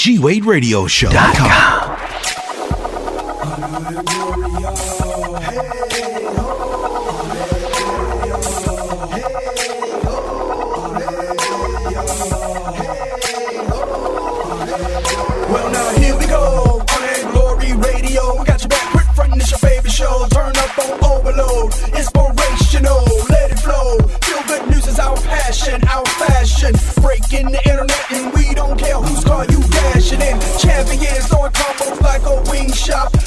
G a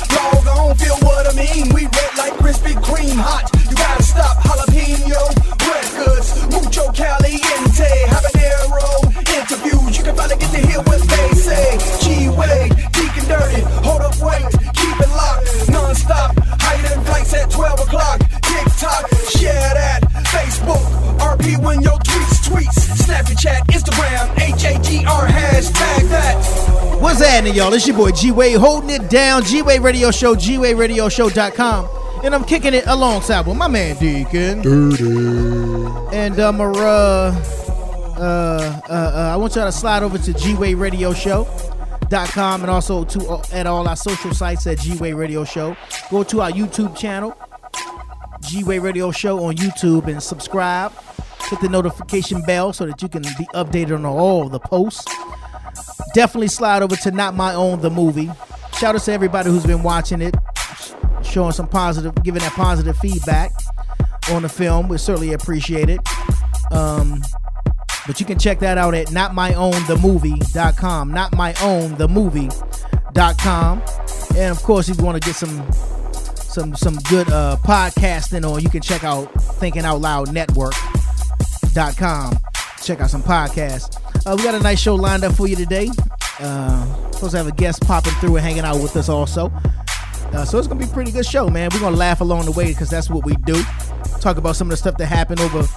y'all? It's your boy G Wade holding it down. G Wade Radio Show, G Wade Radio Show.com. And I'm kicking it alongside with my man Deacon. And um, uh, uh, uh, uh, I want y'all to slide over to G Wade Radio Show.com and also to uh, at all our social sites at G Wade Radio Show. Go to our YouTube channel, G Wade Radio Show on YouTube, and subscribe. Hit the notification bell so that you can be updated on all the posts definitely slide over to Not My Own the movie. Shout out to everybody who's been watching it, showing some positive, giving that positive feedback on the film. We certainly appreciate it. Um, but you can check that out at notmyownthemovie.com. Notmyownthemovie.com. And of course, if you want to get some some some good uh, podcasting on, you can check out Thinking Out Loud Network.com. Check out some podcasts. Uh, we got a nice show lined up for you today. Uh, supposed to have a guest popping through and hanging out with us also. Uh, so it's gonna be a pretty good show, man. We're gonna laugh along the way because that's what we do. Talk about some of the stuff that happened over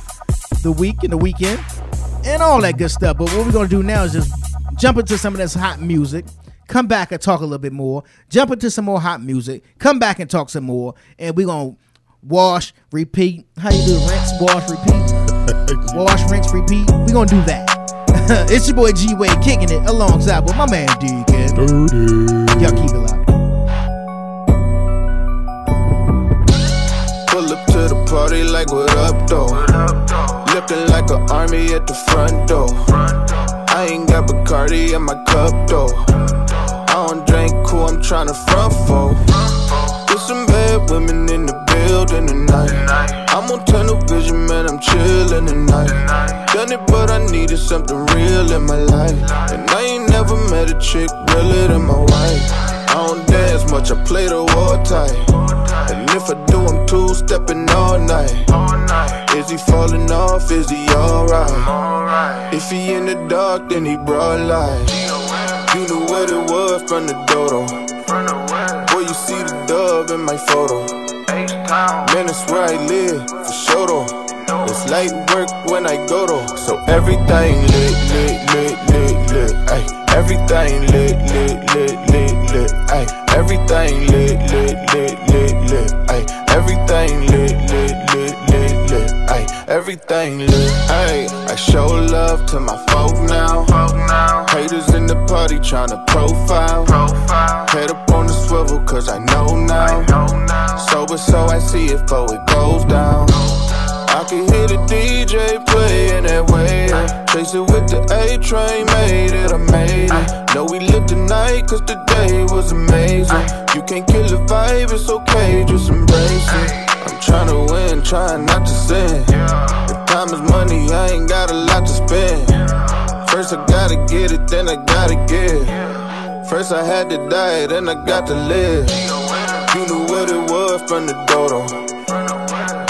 the week and the weekend and all that good stuff. But what we're gonna do now is just jump into some of this hot music, come back and talk a little bit more, jump into some more hot music, come back and talk some more, and we're gonna wash, repeat. How you do? Rinse, wash, repeat. wash, rinse, repeat. We're gonna do that. it's your boy G Wade kicking it alongside with my man Deacon. Y'all keep it loud. Pull up to the party like what up though? Looking like an army at the front door. I ain't got Bacardi in my cup though. I don't drink cool, I'm tryna front for. With some bad women in the building tonight. I'm on tunnel vision, man, I'm chillin' tonight. Done it, but I needed something real in my life. And I ain't never met a chick realer than my wife. I don't dance much, I play the war tight. And if I do, I'm two stepping all night. Is he falling off? Is he alright? If he in the dark, then he broad light. You knew what it was from the dodo. Boy, you see the dove in my photo. Man, that's where I live, for sure though. It's light work when I go though. So everything lit, lit, lit, lit, lit. Ay, everything lit, lit, lit, lit, lit. Ay, everything lit, lit, lit, lit, lit. Ay, everything lit, lit, everything lit. Hey, I show love to my folk now. Haters in the party tryna profile. Head up on the swivel, cause I know now. Sober, so I see it before it goes down. I can hear the DJ playing that way. Chase it with the A train, made it, I made it. Know we lit tonight, cause the day was amazing. You can't kill the vibe, it's okay, just embrace it. I'm trying to win, trying not to sin. If time is money, I ain't got a lot to spend. First I gotta get it, then I gotta give. First I had to die, then I got to live. You knew what it was from the dodo.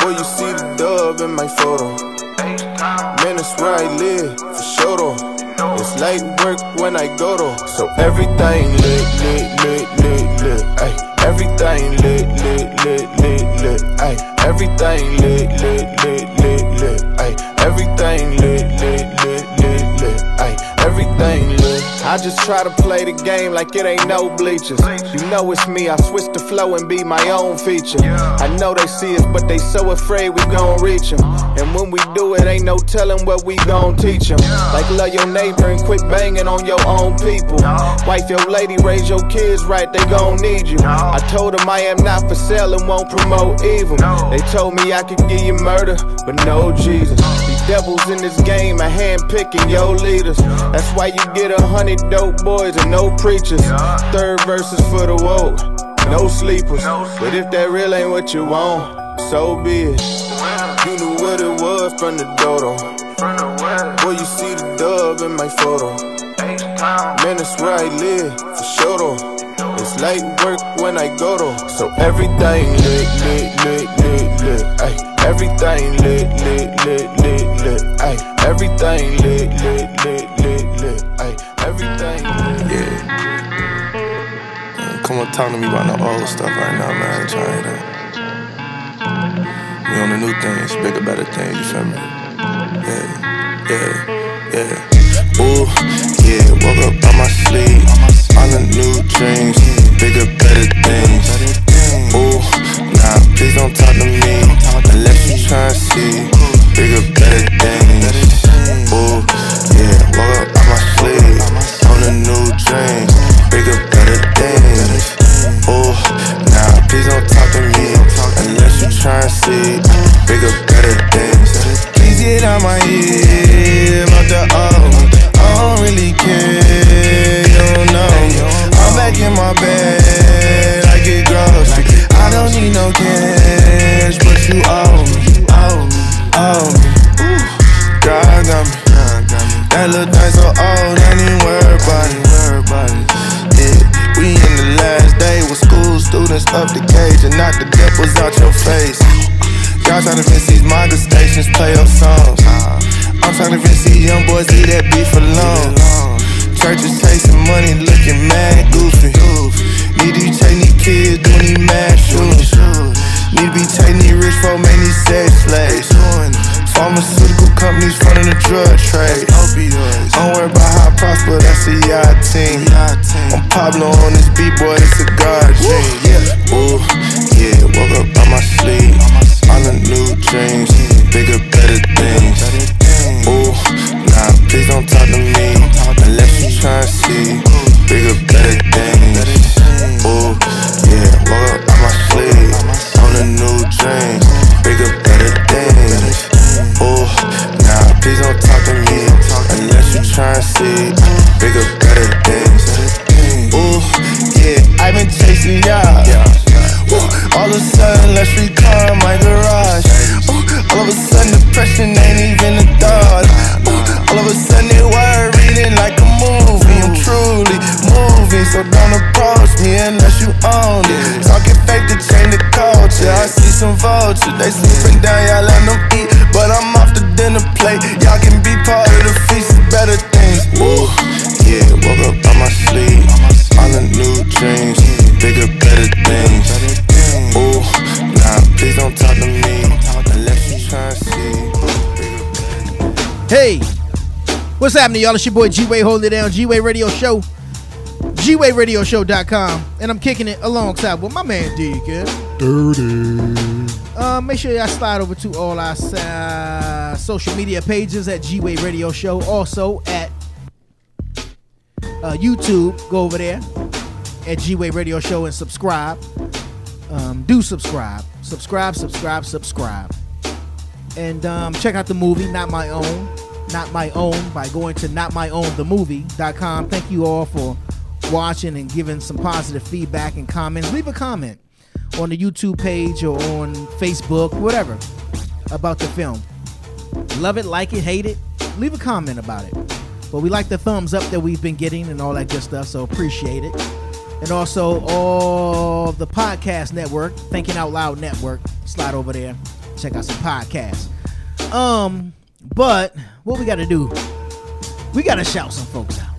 Boy, you see the dove in my photo. Man, that's where I live, for sure though. It's light work when I go though. So everything lit, lit, lit, lit, lit. Ay, everything lit, lit, lit, lit, lit. Ay, everything lit, lit, lit, lit, lit. Ay, everything lit, lit, lit, lit, lit. Ay, everything lit. I just try to play the game like it ain't no bleachers. You know it's me, I switch the flow and be my own feature. I know they see us, but they so afraid we gon' reach them. And when we do it, ain't no telling what we gon' teach them. Like love your neighbor and quit banging on your own people. Wife your lady, raise your kids right, they gon' need you. I told them I am not for sale and won't promote evil. They told me I could give you murder, but no Jesus. Devils in this game are hand picking your leaders. That's why you get a hundred dope boys and no preachers. Third verses for the woke, no sleepers. But if that real ain't what you want, so be it. You knew what it was from the dodo. Boy, you see the dub in my photo. Man, that's where I live, for sure though. It's light work when I go though. So everything lit, lit, lit, lit, lit. Ay, everything lit, lit, lit, lit, lit. Ay, everything lit, lit, lit, lit, lit. Ay, everything lit. Yeah. Man, Come on, talk to me about the old stuff right now, man. I ain't trying to. We on the new things, bigger, better things, you feel me? Yeah, yeah, yeah. Ooh, yeah, woke up on my sleep. All the new dreams, bigger, better things. Ooh, nah, please don't talk to me unless you try and see bigger, better things. Ooh, yeah, woke up on my sleep. On the new dreams, bigger, better things. Ooh, nah, please don't talk to me unless you try and see bigger, better things. Please get out my ear about the old. I don't really care, you know. I'm back in my bed, I get gross. I don't need no cash, but you owe me, owe me, owe me. God got me. That little thing so old, ain't even worry about it. Yeah, we in the last day with school students up the cage and knock the dimples out your face. Y'all tryna miss these manga stations, play your songs. I'm tryna miss these young boys eat that beef for alone. Churches chasing money, looking mad goofy. Need to be taking these kids doing these mad shoes. Need to be taking these rich folk, man, these sex slaves. Pharmaceutical companies funding the drug trade. Don't worry about how I prosper, that's a yacht team. I'm Pablo on this beat, boy, it's a God dream. Yeah. Ooh, yeah, woke up on my sleep. All the new dreams, bigger, better things. Please don't talk to me unless you try and see bigger, better things. Ooh, yeah, woke up on my sleep. On the new dreams, bigger, better things. Ooh, nah, please don't talk to me unless you try and see bigger, better things. Ooh, yeah, I've been chasing y'all. Ooh, all of a sudden, let's recall what's happening, y'all? It's your boy G Wade holding it down, G Wade Radio Show, GWadeRadioShow.com, and I'm kicking it alongside with my man Deacon. Dirty. Uh, make sure y'all slide over to all our uh, social media pages at G Wade Radio Show, also at uh, YouTube. Go over there at G Wade Radio Show and subscribe. Um, do subscribe, subscribe, subscribe, subscribe and um, check out the movie not my own not my own by going to notmyownthemovie.com thank you all for watching and giving some positive feedback and comments. Leave a comment on the youtube page or on facebook whatever about the film. Love it like it hate it leave a comment about it. But we like the thumbs up that we've been getting and all that good stuff so appreciate it. And also all the podcast network thinking out loud network. Slide over there check out some podcasts. Um but what we gotta do we gotta shout some folks out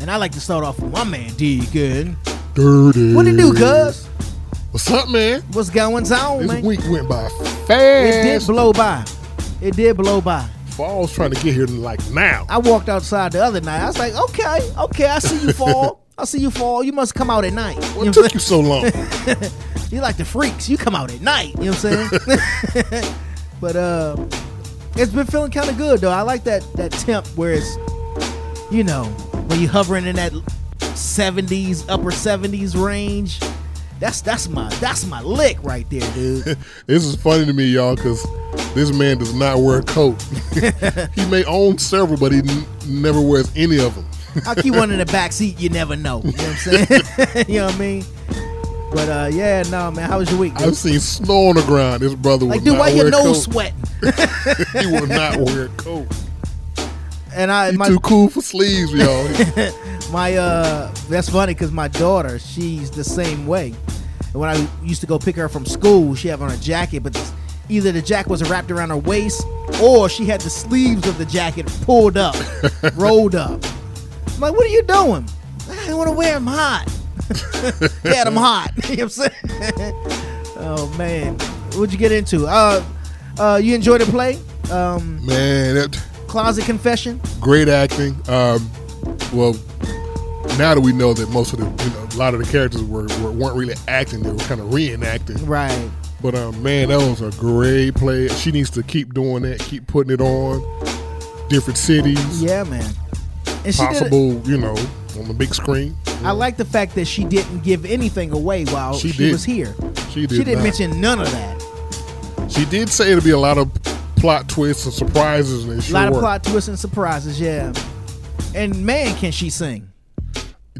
and i like to start off with my man deacon Dirty. what it do cuz What's up, man? what's going on This man week went by fast. it did blow by it did blow by Fall's trying to get here like now. I walked outside the other night. I was like, okay, okay, I see you fall. I see you fall. You must come out at night. You know What what took you so long? You like the freaks. You come out at night. You know what I'm saying? but uh it's been feeling kind of good though. I like that that temp where it's you know, when you hovering in that 70s, upper 70s range. That's that's my that's my lick right there, dude. this is funny to me, y'all, because this man does not wear a coat. he may own several, but he n- never wears any of them. I'll keep one in the back seat. You never know. You know what I'm saying? you know what I mean? But uh, yeah, no, man. How was your week? Dude? I've seen snow on the ground. This brother like, would dude, not why your nose sweating? he will not wear a coat. And I, He my, too cool for sleeves, y'all. my, uh, that's funny because my daughter, she's the same way. And when I used to go pick her from school, she had on a jacket, but this, either the jacket was wrapped around her waist or she had the sleeves of the jacket pulled up, rolled up. I'm like, what are you doing? I don't want to wear them hot. yeah, them hot. you know what I'm saying? oh man, what'd you get into? Uh, uh, you enjoyed the play? Um, man, that, Closet Confession. great acting. Um, well, now that we know that most of the, you know, a lot of the characters were, were weren't really acting; they were kind of reenacting. Right. But um, man, that was a great play. She needs to keep doing that, keep putting it on different cities, Yeah, man. And she did. it- possible, you know, on the big screen. I like the fact that she didn't give anything away while She she, was here. She did. She didn't not. mention none of that. She did say it'll be a lot of plot twists and surprises, and A lot of plot twists and surprises. Yeah. And man, can she sing?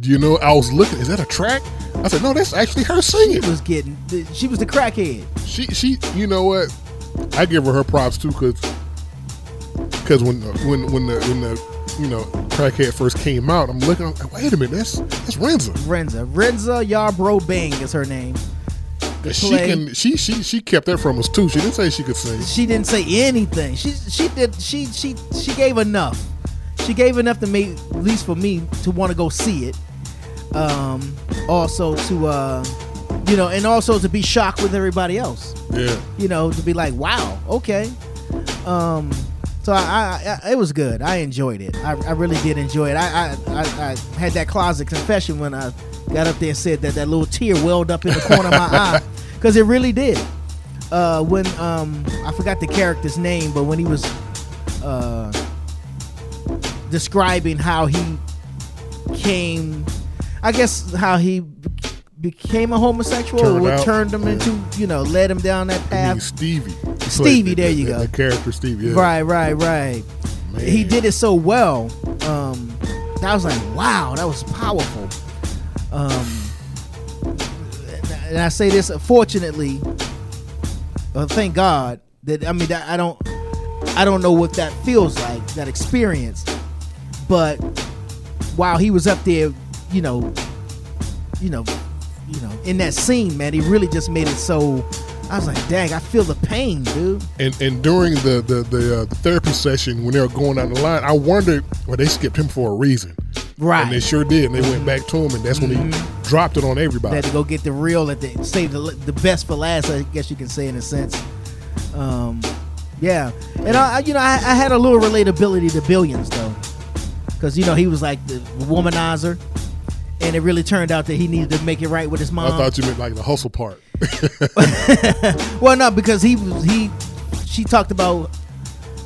Do you know? I was looking. Is that a track? I said, no, that's actually her singing. She was getting. She was the crackhead. She, she, you know what? I give her her props too, because, because when, when, when the, when the, you know, crackhead first came out, I'm looking. I'm like, wait a minute, that's that's Renza. Renza. Renza Yarbrough Bing is her name. She can. She, she, she kept that from us too. She didn't say she could sing. She didn't say anything. She she did she she she gave enough. She gave enough to make at least for me to want to go see it. Um, also to uh, you know, and also to be shocked with everybody else. Yeah. You know, to be like, wow, okay. Um, so I, I, I it was good. I enjoyed it. I, I really did enjoy it. I, I I had that closet confession when I got up there and said that that little tear welled up in the corner of my eye because it really did. Uh, when um I forgot the character's name, but when he was uh describing how he came, I guess how he became a homosexual, Turned or out, turned him yeah. into you know led him down that path. Stevie. Stevie, the- there the- you the- go. The character Stevie. Yeah. Right, right, right. Man. He did it so well. Um, I was like, wow, that was powerful. Um, and I say this, fortunately, uh, thank God that I mean that I don't, I don't know what that feels like, that experience. But while he was up there, you know, you know, you know, in that scene, man, he really just made it so. I was like, dang, I feel the pain, dude. And and during the the the, uh, the therapy session when they were going down the line, I wondered well they skipped him for a reason, Right. and they sure did. And they went back to him, and that's when he dropped it on everybody. They had to go get the real at the save the the best for last. I guess you can say in a sense. Um, yeah, and I, I- you know I, I had a little relatability to Billions though, because you know he was like the womanizer, and it really turned out that he needed to make it right with his mom. I thought you meant like the hustle part. well, no, because he was he she talked about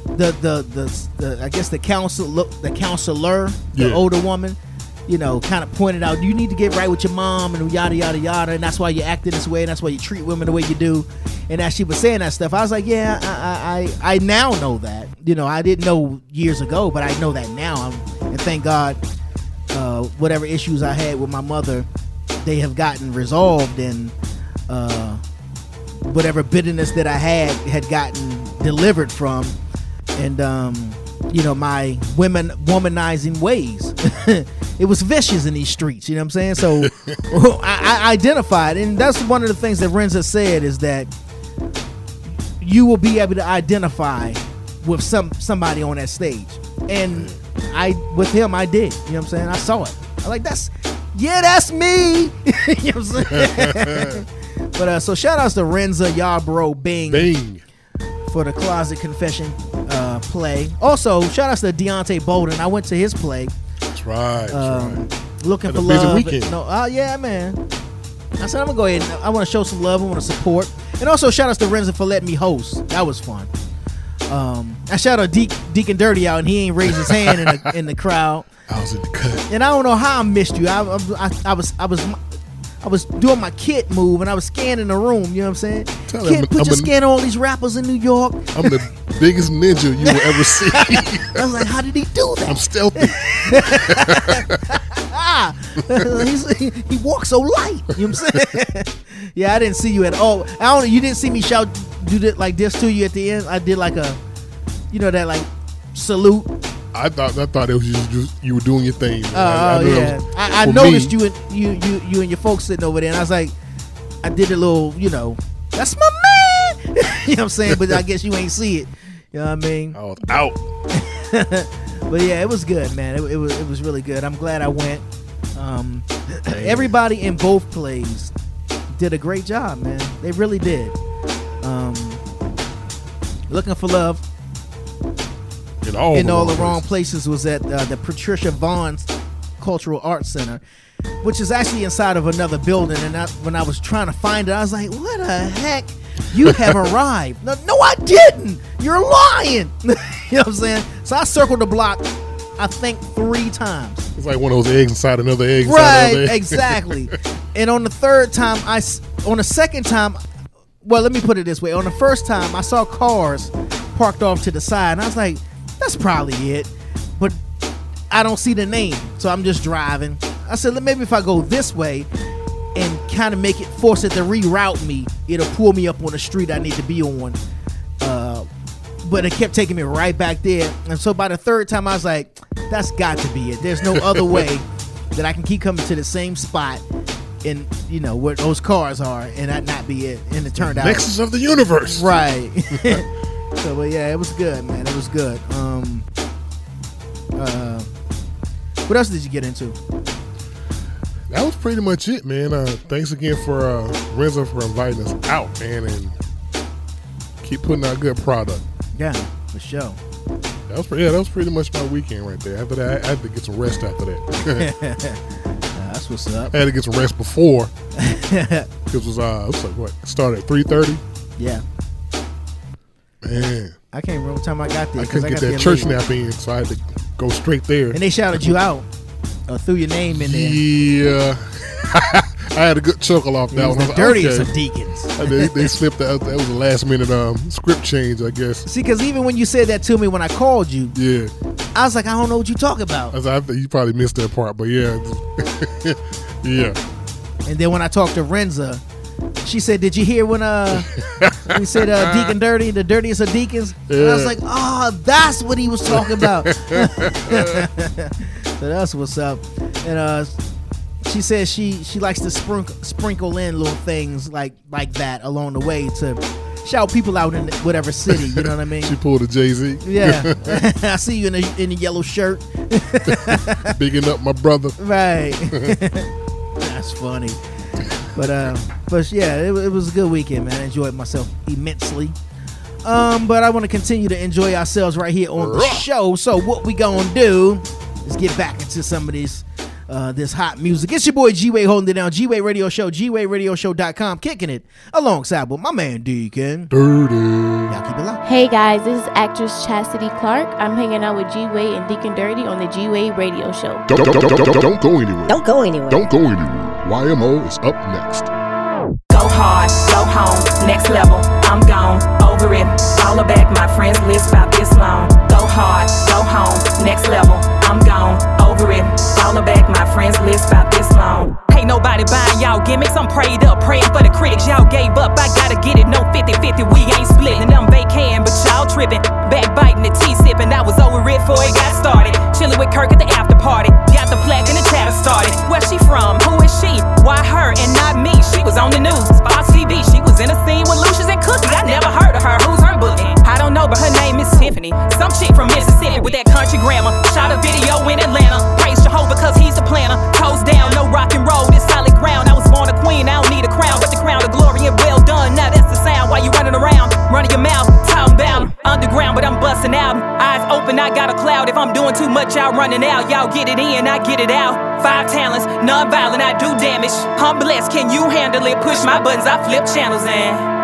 the the the, the I guess the counsel the counselor, the Yeah. older woman, you know, kind of pointed out you need to get right with your mom and yada yada yada, and that's why you're acting this way, and that's why you treat women the way you do. And as she was saying that stuff, I was like, yeah, I I, I I now know that. You know, I didn't know years ago, but I know that now. I'm, and thank God, uh, whatever issues I had with my mother, they have gotten resolved, and uh, whatever bitterness that I had had gotten delivered from, and um, you know my women womanizing ways. it was vicious in these streets. You know what I'm saying? So I, I identified, and that's one of the things that Renza said is that you will be able to identify with some somebody on that stage, and I with him I did. You know what I'm saying? I saw it. I like that's yeah, that's me. you know what I'm saying? But uh, so shout outs to Renza Yarbrough Bing Bing. for the closet confession. Uh, play. Also, shout outs to Deontay Bolden. I went to his play. That's right. That's Um, right. looking Had for love. weekend. No, uh, yeah, man. I said I'm gonna go ahead. and I want to show some love. I want to support, and also shout outs to Renza for letting me host. That was fun. Um, I shout out De- Deacon Dirty out, and he ain't raised his hand in the in the crowd. I was in the cut. And I don't know how I missed you. I, I, I was I was I was doing my kid move, and I was scanning the room. You know what I'm saying? Tell kid, him put I'm your a- scan on all these rappers in New York. I'm the biggest ninja you will ever see. I was like, how did he do that? I'm stealthy. ah, he, he walks so light. You know what I'm saying? yeah, I didn't see you at all. I don't. You didn't see me shout do that like this to you at the end. I did like a, you know that like salute. I thought I thought it was just, just you were doing your thing. Oh I, I yeah, was- I, I noticed me, you and you you you and your folks sitting over there, and I was like, I did a little, you know, that's my man. you know what I'm saying? But I guess you ain't see it. You know what I mean? I was out. But yeah, it was good, man. It, it was it was really good. I'm glad I went. Um, everybody in both plays did a great job, man. They really did. Um, looking for love In all, in the all wrong the wrong places. places was at uh, the Patricia Vaughn's Cultural Arts Center, which is actually inside of another building. And I, when I was trying to find it, I was like, "What the heck? You have arrived?" No, no, I didn't. You're lying. you know what I'm saying? So I circled the block, I think three times. It's like one of those eggs inside another egg. inside Right, another egg. exactly. and on the third time, I on the second time, well, let me put it this way: on the first time, I saw cars parked off to the side, and I was like, "That's probably it," but I don't see the name, so I'm just driving. I said, "Let- maybe if I go this way and kind of make it force it to reroute me, it'll pull me up on the street I need to be on. But it kept taking me right back there. And so by the third time, I was like, that's got to be it. There's no other way that I can keep coming to the same spot and you know, where those cars are and that not be it. And it turned out. Nexus of the universe. Right. so, but yeah, it was good, man. It was good. Um, uh, what else did you get into? That was pretty much it, man. Uh, thanks again for uh, Renzo for inviting us out, man, and keep putting out good product. Yeah, for sure. That was pre- yeah, that was pretty much my weekend right there. After that, I had to get some rest. After that, that's what's up. I had to get some rest before. it was uh, it was like what started at three thirty. Yeah. Man, I can't remember what time I got there. I couldn't get that church nap in, so I had to go straight there. And they shouted you out or threw your name in there. Yeah, I had a good chuckle off that one. The like, dirtiest okay. of deacons. They, they slipped that. That was a last minute um, script change, I guess. See, because even when you said that to me when I called you, Yeah, I was like, I don't know what you talk about. I, was, I you probably missed that part, but yeah, yeah. And then when I talked to Renza, she said, "Did you hear when uh we said uh, Deacon Dirty, the dirtiest of deacons?" And I was like, "Oh, that's what he was talking about." so that's what's up. And uh, she says she she likes to sprinkle sprinkle in little things like like that along the way to shout people out in whatever city. You know what I mean? She pulled a Jay Z. Yeah, I see you in a in a yellow shirt. bigging up my brother. Right. That's funny. But uh, but yeah, it, it was a good weekend, man. I enjoyed myself immensely. Um, but I want to continue to enjoy ourselves right here on the show. So what we gonna do is get back into some of this uh, this hot music. It's your boy G Wade holding it down. G Wade Radio Show, GWadeRadioShow.com, kicking it alongside with my man Deacon. Dirty. Y'all keep it locked. Hey guys, this is actress Chastity Clark. I'm hanging out with G Wade and Deacon Dirty on the G Wade Radio Show. Don't, don't, don't, don't, don't go anywhere. Don't go anywhere. Don't go anywhere. YMO is up next. Go hard, go home, next level, I'm gone, over it. Follow back my friends list about this long. Go hard, go home, next level, I'm gone, it. Follow back my friends list about this long. Ain't nobody buying y'all gimmicks, I'm prayed up, praying for the critics. Y'all gave up, I gotta get it, no 50 50, we ain't splitting. I'm vacating, but y'all tripping. Backbiting the tea sipping, I was over it before it got started. Chilling with Kirk at the after party, got the plaque and the chatter started. Where she from? Who is she? Why her and not me? She was on the news, Fox TV. She was in a scene with Lucious and Cookie. I never heard of her. Who's but her name is Tiffany. Some chick from Mississippi with that country grammar. Shot a video in Atlanta. Praise Jehovah cause he's a planner. Toes down, no rock and roll. This solid ground. I was born a queen. I don't need a crown, but the crown of glory and well done. Now that's the sound while you running around, running your mouth, talking about underground, but I'm busting out. Eyes open, I got a cloud. If I'm doing too much, y'all running out. Y'all get it in, I get it out. Five talents, non-violent, I do damage. I'm blessed, can you handle it? Push my buttons, I flip channels and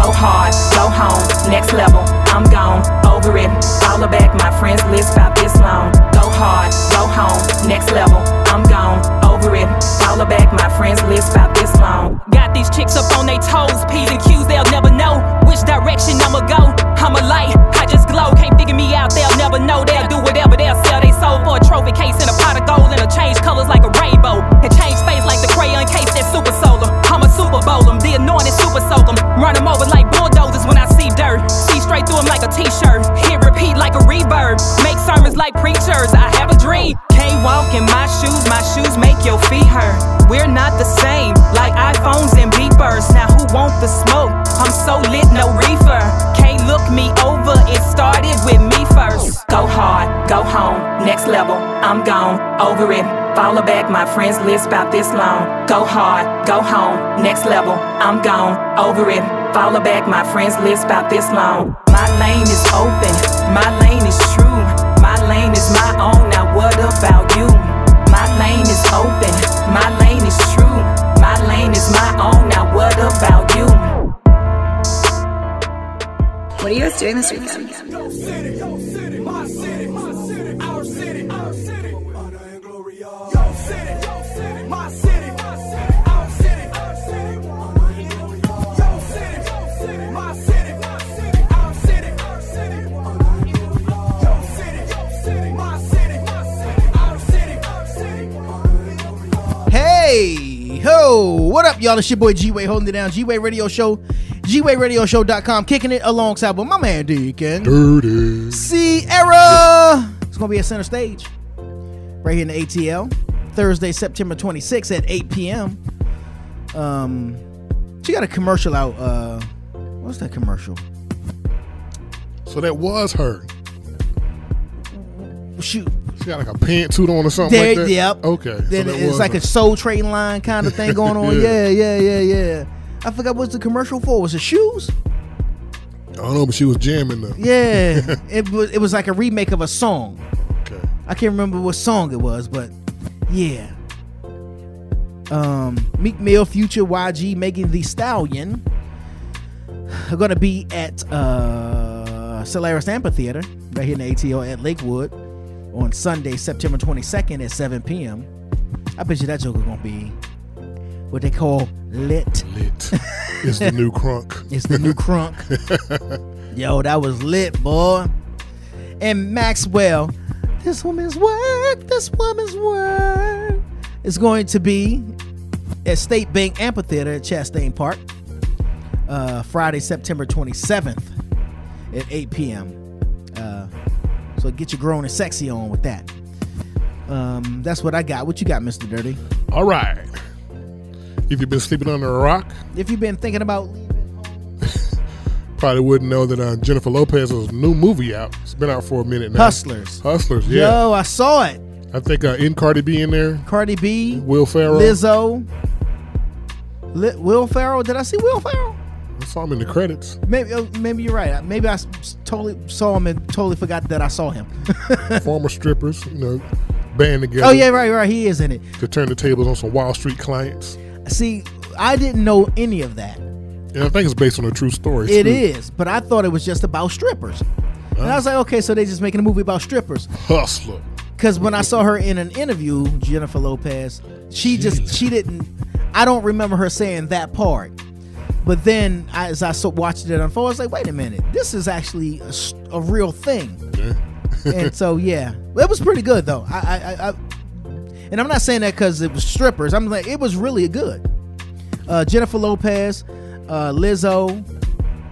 go hard, go home, next level. I'm gone, over it. Follow back my friends list about this long. Go hard, go home, next level. I'm gone, over it. Follow back my friends list about this long. Got these chicks up on their toes, P's and Q's, they'll never know which direction I'ma go. I'm a light, I just glow, can't figure me out, they'll never know. They'll do whatever, they'll sell they soul for a trophy case and a pot of gold and a change colors like a rainbow. And change the anointed super soak 'em. Run 'em over like bulldozers when I see dirt. See straight through 'em like a t-shirt. Hit repeat like a reverb. Make sermons like preachers. I have a dream. Can't walk in my shoes, my shoes make your feet hurt. We're not the same, like iPhones and beepers. Now who want the smoke? I'm so lit, no reefer. Look me over, it started with me first. Go hard, go home, next level. I'm gone, over it. Follow back my friends list about this long. Go hard, go home, next level. I'm gone, over it. Follow back my friends list about this long. My lane is open, my lane is true. My lane is my own, now what about you? My lane is open, my What are you guys doing this weekend? Hey, ho, what up, y'all? It's your boy G Wade holding it down. G Wade Radio Show, GWadeRadioShow.com, kicking it alongside with my man Deacon. Dirty. Sierra. It's gonna be at center stage, right here in the ATL, Thursday, September 26th at 8 p.m. Um, she got a commercial out. Uh, what's that commercial? So that was her. Shoot, She got like a pantsuit on or something there, like that. yep. Okay. so Then that it's like her. a Soul Train line kind of thing going on. Yeah. yeah, yeah, yeah, yeah. I forgot what's the commercial for. Was it shoes? I don't know, but she was jamming though. Yeah, it was. It was like a remake of a song. Okay. I can't remember what song it was, but yeah. Um, Meek Mill, Future, YG, Megan Thee Stallion are gonna be at uh Cellairis Amphitheater right here in the ATL at Lakewood on Sunday, September 22nd at 7 p.m. I bet you that joker gonna be what they call lit. Lit. it's the new crunk. It's the new crunk. Yo, that was lit, boy. And Maxwell, this woman's work, this woman's work is going to be at State Bank Amphitheater at Chastain Park, uh, Friday, September 27th at 8 p.m. Uh, so get your grown and sexy on with that. Um, that's what I got. What you got, Mr. Dirty? All right. If you've been sleeping under a rock, If you've been thinking about leaving, probably wouldn't know that uh, Jennifer Lopez has a new movie out. It's been out for a minute now. Hustlers, Hustlers, yeah. yo, I saw it. I think uh, in Cardi B in there, Cardi B, Will Ferrell. Lizzo, Li- Will Ferrell. Did I see Will Ferrell? I saw him in the credits. Maybe, uh, maybe you're right. Maybe I totally saw him and totally forgot that I saw him. Former strippers, you know, band together. oh yeah, right, right. He is in it. To turn the tables on some Wall Street clients. See, I didn't know any of that. And I think it's based on a true story. It too. is, but I thought it was just about strippers. And I was like, okay, so they just making a movie about strippers. Hustler. Because when I saw her in an interview, Jennifer Lopez, she just she didn't. I don't remember her saying that part. But then, I, as I watched it unfold, I was like, wait a minute, this is actually a real thing. Yeah. and so yeah, it was pretty good though. I, I, I, I and I'm not saying that because it was strippers. I'm like, it was really good. Uh, Jennifer Lopez, uh, Lizzo,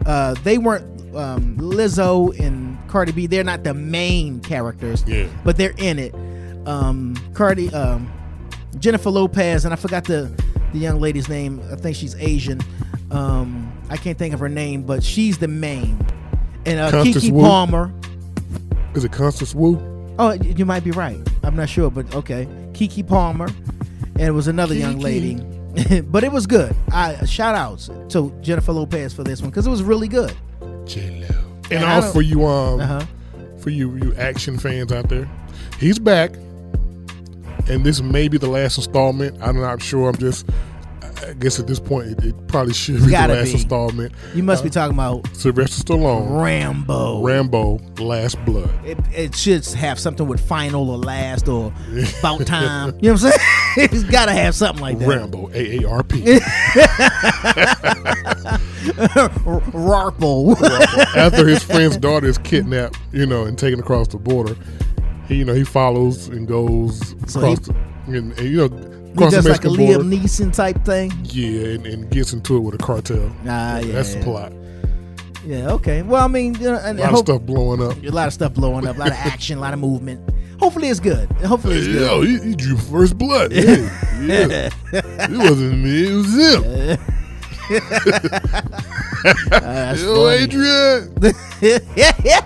uh, they weren't um, Lizzo and Cardi B. They're not the main characters, Yeah. but they're in it. Um, Cardi, um, Jennifer Lopez, and I forgot the the young lady's name. I think she's Asian. Um, I can't think of her name, but she's the main. And uh, Constance Keke Wu? Palmer. Is it Constance Wu? Oh, you might be right. I'm not sure, but okay. Keke Palmer, and it was another young lady, but it was good. I shout outs to Jennifer Lopez for this one because it was really good. J Lo. And And all for you, um, Uh huh. for for you you action fans out there. He's back, and this may be the last installment. I'm not sure. I'm just. I guess at this point, it, it probably should be the last be. installment. You must be uh, talking about Sylvester Stallone, Rambo. Rambo, Last Blood. It, it should have something with final or last or about time. You know what I'm saying? it's got to have something like that. Rambo, AARP. Rarpo. After his friend's daughter is kidnapped, you know, and taken across the border, he, you know, he follows and goes So across, he- the, and, and, you know, he across the does like a Mexican border. Liam Neeson type thing. Yeah, and, and gets into it with a cartel. Ah, yeah. That's the plot. Yeah, okay. Well, I mean, you know, and A lot hope- of stuff blowing up. A lot of stuff blowing up, a lot of action, a lot of movement. Hopefully it's good. Hopefully it's good. Yo, he, he drew first blood. Yeah, yeah. it wasn't me, it was him. that's Yo, funny. Adrian. Yeah,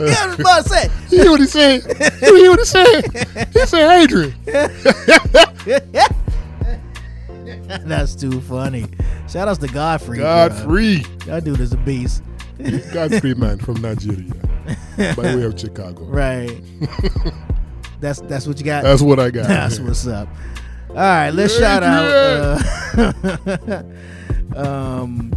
I was about to say. You hear what he said? You hear what he said? He said, Adrian. That's too funny. Shout outs to Godfrey. Godfrey. bro. That dude is a beast. Godfrey man from Nigeria. By way of Chicago. Right. that's that's what you got. That's what I got. That's what's up. All right, let's shout out. Uh, um,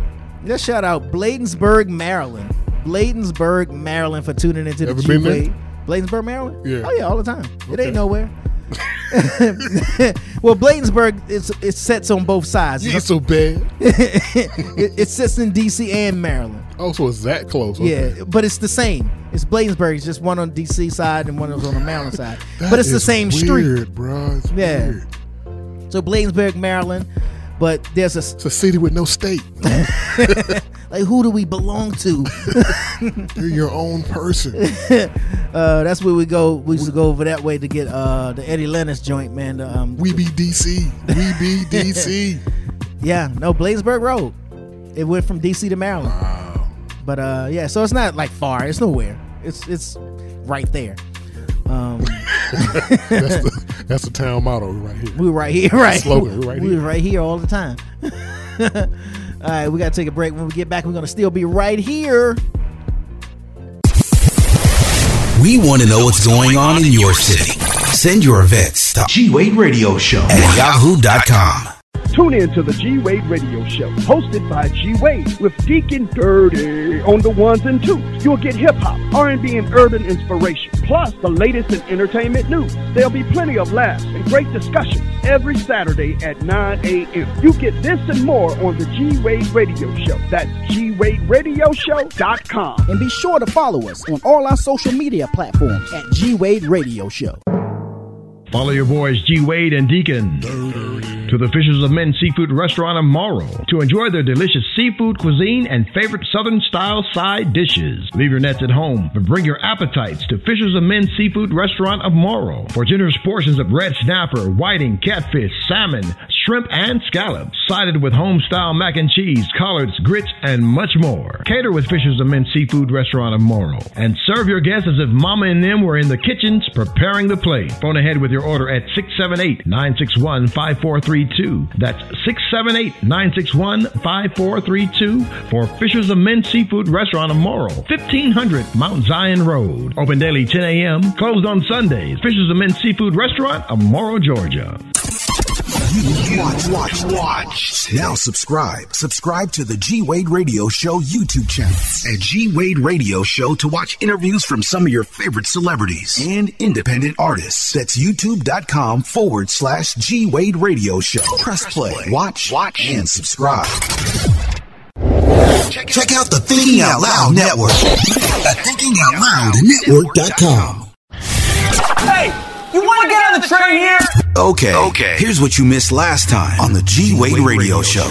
let's shout out Bladensburg, Maryland. Bladensburg, Maryland, for tuning into the Ever been? G-Wade. Bladensburg, Maryland. Yeah. Oh yeah, all the time. It ain't nowhere. well, Bladensburg it's it sets on both sides. You ain't so bad. it, it sits in DC and Maryland. Oh, so it's that close. Okay. Yeah, but it's the same. It's Bladensburg. It's just one on DC side and one is on the Maryland side. But it's the is same street. bro. It's Yeah. weird. So Bladensburg, Maryland. But there's a It's a city with no state. like who do we belong to? You're your own person. uh, that's where we go. We used to go over that way to get uh, the Eddie Lennox joint, man. The, um, We be DC. We be DC. yeah, no Bladensburg Road. It went from DC to Maryland. Wow. But uh, yeah, so it's not like far. It's nowhere. It's it's right there. Um, That's the, that's the town motto right here. We're right here, right? Slogan, we're right we here. were right here all the time. all right, we gotta take a break. When we get back, we're gonna still be right here. We want to know what's going on in your city. Send your events to G Wade Radio Show at yahoo.com. Tune in to the G Wade Radio Show, hosted by G Wade with Deacon Dirty on the ones and twos. You'll get hip hop, R&B, and urban inspiration, plus the latest in entertainment news. There'll be plenty of laughs and great discussions every Saturday at 9 a.m. You get this and more on the G Wade Radio Show. That's GWadeRadioShow.com. And be sure to follow us on all our social media platforms at G Wade Radio Show. Follow your boys G Wade and Deacon to the Fishers of Men Seafood Restaurant of Morrow to enjoy their delicious seafood cuisine and favorite Southern style side dishes. Leave your nets at home, but bring your appetites to Fishers of Men Seafood Restaurant of Morrow for generous portions of red snapper, whiting, catfish, salmon, shrimp, and scallops, sided with home style mac and cheese, collards, grits, and much more. Cater with Fishers of Men Seafood Restaurant of Morrow and serve your guests as if Mama and them were in the kitchens preparing the plate. Phone ahead with your order at 678 961 5432. That's 678 961 5432 for Fishers Men Seafood Restaurant of Morrow, 1500 Mount Zion Road. Open daily 10 a.m., closed on Sundays. Fishers Men Seafood Restaurant of Morrow, Georgia. Watch, watch, watch. Now subscribe. Subscribe to the G Wade Radio Show YouTube channel at G Wade Radio Show to watch interviews from some of your favorite celebrities and independent artists. That's youtube.com forward slash G Wade Radio Show. Press play, watch, watch, and subscribe. Check out the Thinking Out Loud Network at thinkingoutloudnetwork.com. Hey, you want to get on the train here? Okay. Okay. Here's what you missed last time on the G Wade Radio Show.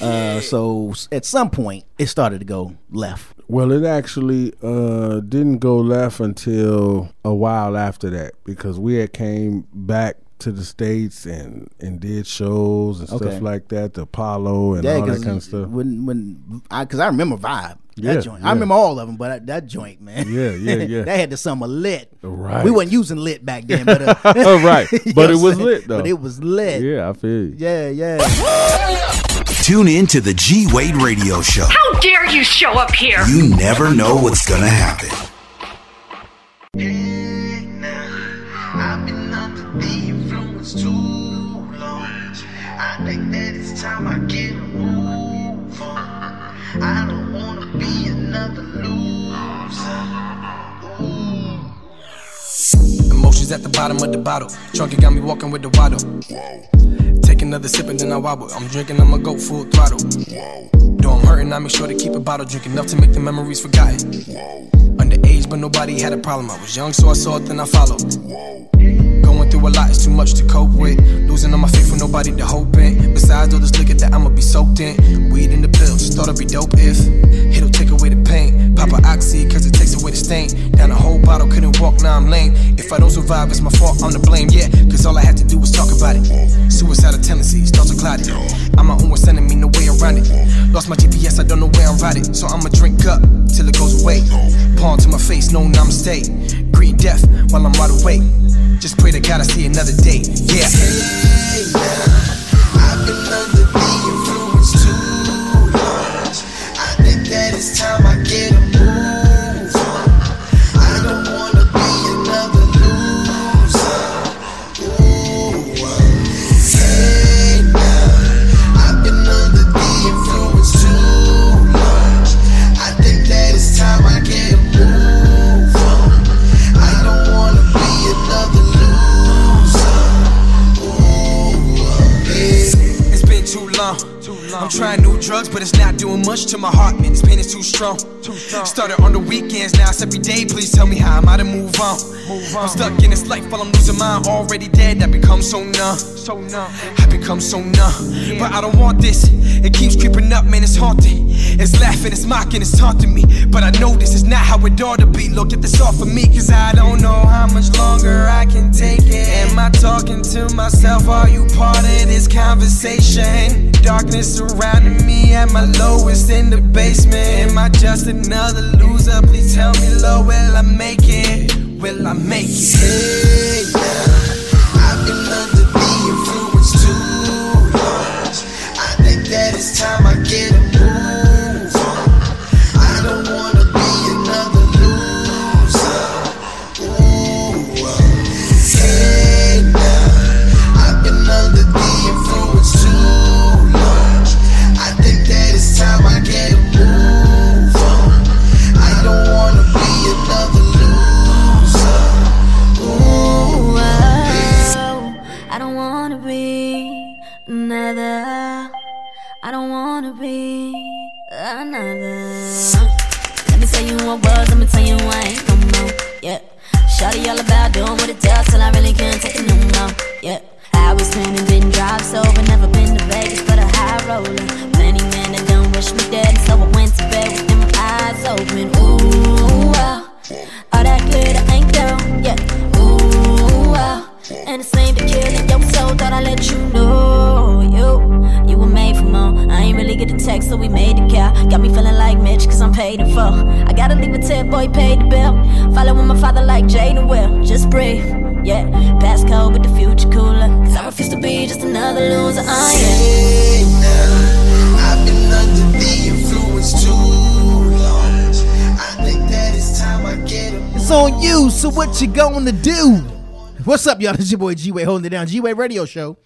Uh, so at some point, it started to go left. Well, it actually uh, didn't go left until a while after that because we had came back to the states and and did shows and Okay. stuff like that, the Apollo and Yeah, all that kind of stuff. When when I because I remember Vibe that Yeah, joint. yeah. I remember all of them, but that, that joint, man. Yeah, yeah, yeah. that had the summer lit. Right. We wasn't using lit back then, but uh, Oh, right. But it was lit, though. But it was lit. Yeah, I feel you. Yeah, yeah. Tune in to the G Wade Radio Show. How dare you show up here? You never know what's gonna happen. I've been Emotions at the bottom of the bottle. Drunk, it got me walking with the waddle. Take another sip and then I wobble. I'm drinking, I'ma go full throttle. Though I'm hurting, I make sure to keep a bottle. Drink enough to make the memories forgotten. Underage, but nobody had a problem. I was young, so I saw it, then I followed. Going through a lot, it's too much to cope with. Losing all my faith with nobody to hope in. Besides all this liquor that I'ma be soaked in. Weed in the pills, thought I'd be dope if it'll take away the pain. Pop a oxy, cause it takes away the stain. Down a whole bottle, couldn't walk, now I'm lame. If I don't survive, it's my fault, I'm to blame, yeah. Cause all I had to do was talk about it. Suicidal tendencies, thoughts are clouded. I'm my own worst enemy, no way around it. Lost my GPS, I don't know where I'm riding. So I'ma drink up till it goes away. To my face, no namaste. Greet death while I'm wide awake. Just pray to God I see another day. Yeah. I've been under the influence too long. I think that it's time I'm trying new drugs, but it's not doing much to my heart, man. This pain is too strong. Started on the weekends, now it's every day. Please tell me how I'm I to move on? I'm stuck in this life while I'm losing mine. Already dead, I become so numb. So numb. I become so numb. But I don't want this. It keeps creeping up, man. It's haunting. It's laughing, it's mocking, it's taunting me. But I know this is not how it ought to be. Look, get this off of me, cause I don't know how much longer I can take it. Am I talking to myself? Are you part of this conversation? Darkness surrounding me at my lowest in the basement. Am I just another loser? Please tell me, Lord, will I make it? Will I make it? Hey, now, I've been under up, y'all? It's your boy G-Wade holding it down. G-Wade Radio Show.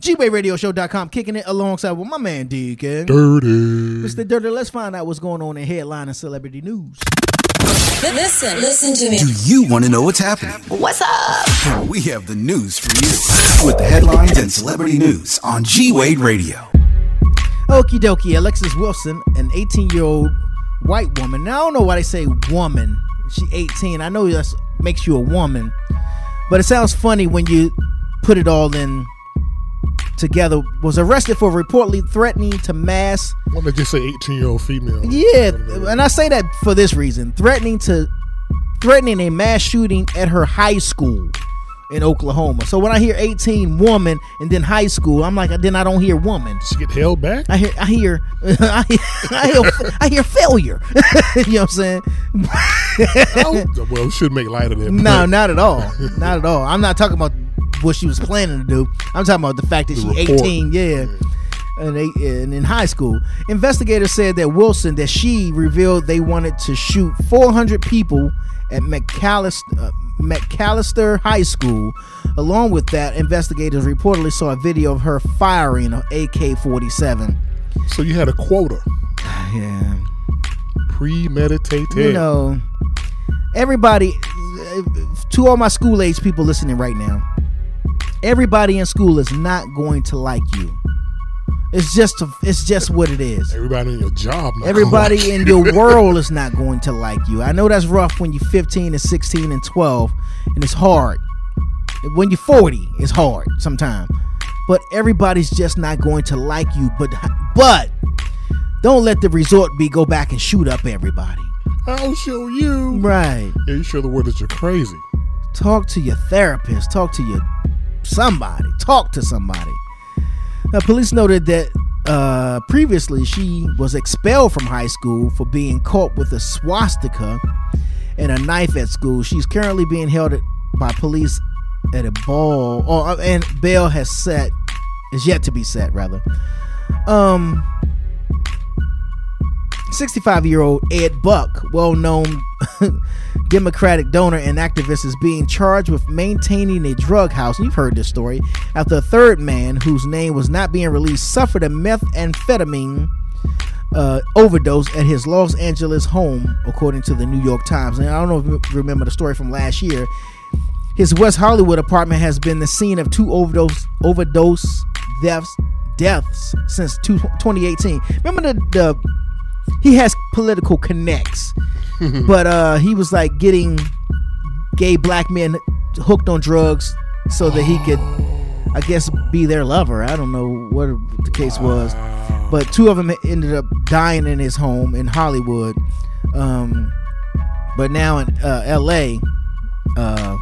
G Wade Radio GWadeRadioshow.com, kicking it alongside with my man Deacon. Dirty. Mr. Dirty, let's find out what's going on in headline and celebrity news. Listen, listen to me. Do you want to know what's happening? What's up? We have the news for you with the headlines and celebrity news on G Wade Radio. Okie dokie, Alexis Wilson, an 18 year old white woman. Now, I don't know why they say woman. She 18. I know that makes you a woman, but it sounds funny when you put it all in together. Was arrested for reportedly threatening to mass. Don't they just say 18 year old female? Yeah, and I say that for this reason: threatening to threatening a mass shooting at her high school in Oklahoma. So when I hear 18 woman and then high school, I'm like, then I don't hear woman. She get held back. I hear, I hear, I hear, I hear, I hear failure. you know what I'm saying? well, we should make light of that. no, but- not at all. Not at all. I'm not talking about what she was planning to do. I'm talking about the fact that The she's 18. Yeah. in, a, in, in high school. Investigators said that Wilson, that she revealed they wanted to shoot 400 people at McAlester, uh, McAlester High School. Along with that, investigators reportedly saw a video of her firing an AK 47. So you had a quota. Yeah. Premeditated. You know, everybody, to all my school age people listening right now, everybody in school is not going to like you. It's just it's just what it is. Everybody in your job. Everybody like in your world is not going to like you. I know that's rough when you're 15 and 16 and 12, and it's hard. When you're 40, it's hard sometimes. But everybody's just not going to like you. But but don't let the resort be go back and shoot up everybody. I'll show you. Right. Yeah, you show the world that you're crazy. Talk to your therapist. Talk to your somebody. Talk to somebody. Now, police noted that uh, previously she was expelled from high school for being caught with a swastika and a knife at school. She's currently being held at, by police at a ball, or uh, and bail has set is yet to be set rather. Um, 65 year old Ed Buck, well known Democratic donor and activist, is being charged with maintaining a drug house. You've heard this story. After a third man, whose name was not being released, suffered a methamphetamine uh, overdose at his Los Angeles home, according to the New York Times. And I don't know if you remember the story from last year. His West Hollywood apartment has been the scene of two overdose overdose deaths deaths since two, 2018. Remember the, the he has political connects, but uh, he was like getting gay black men hooked on drugs so that he could, I guess, be their lover. I don't know what the case was, but two of them ended up dying in his home in Hollywood. Um, but now in uh, L.A., uh,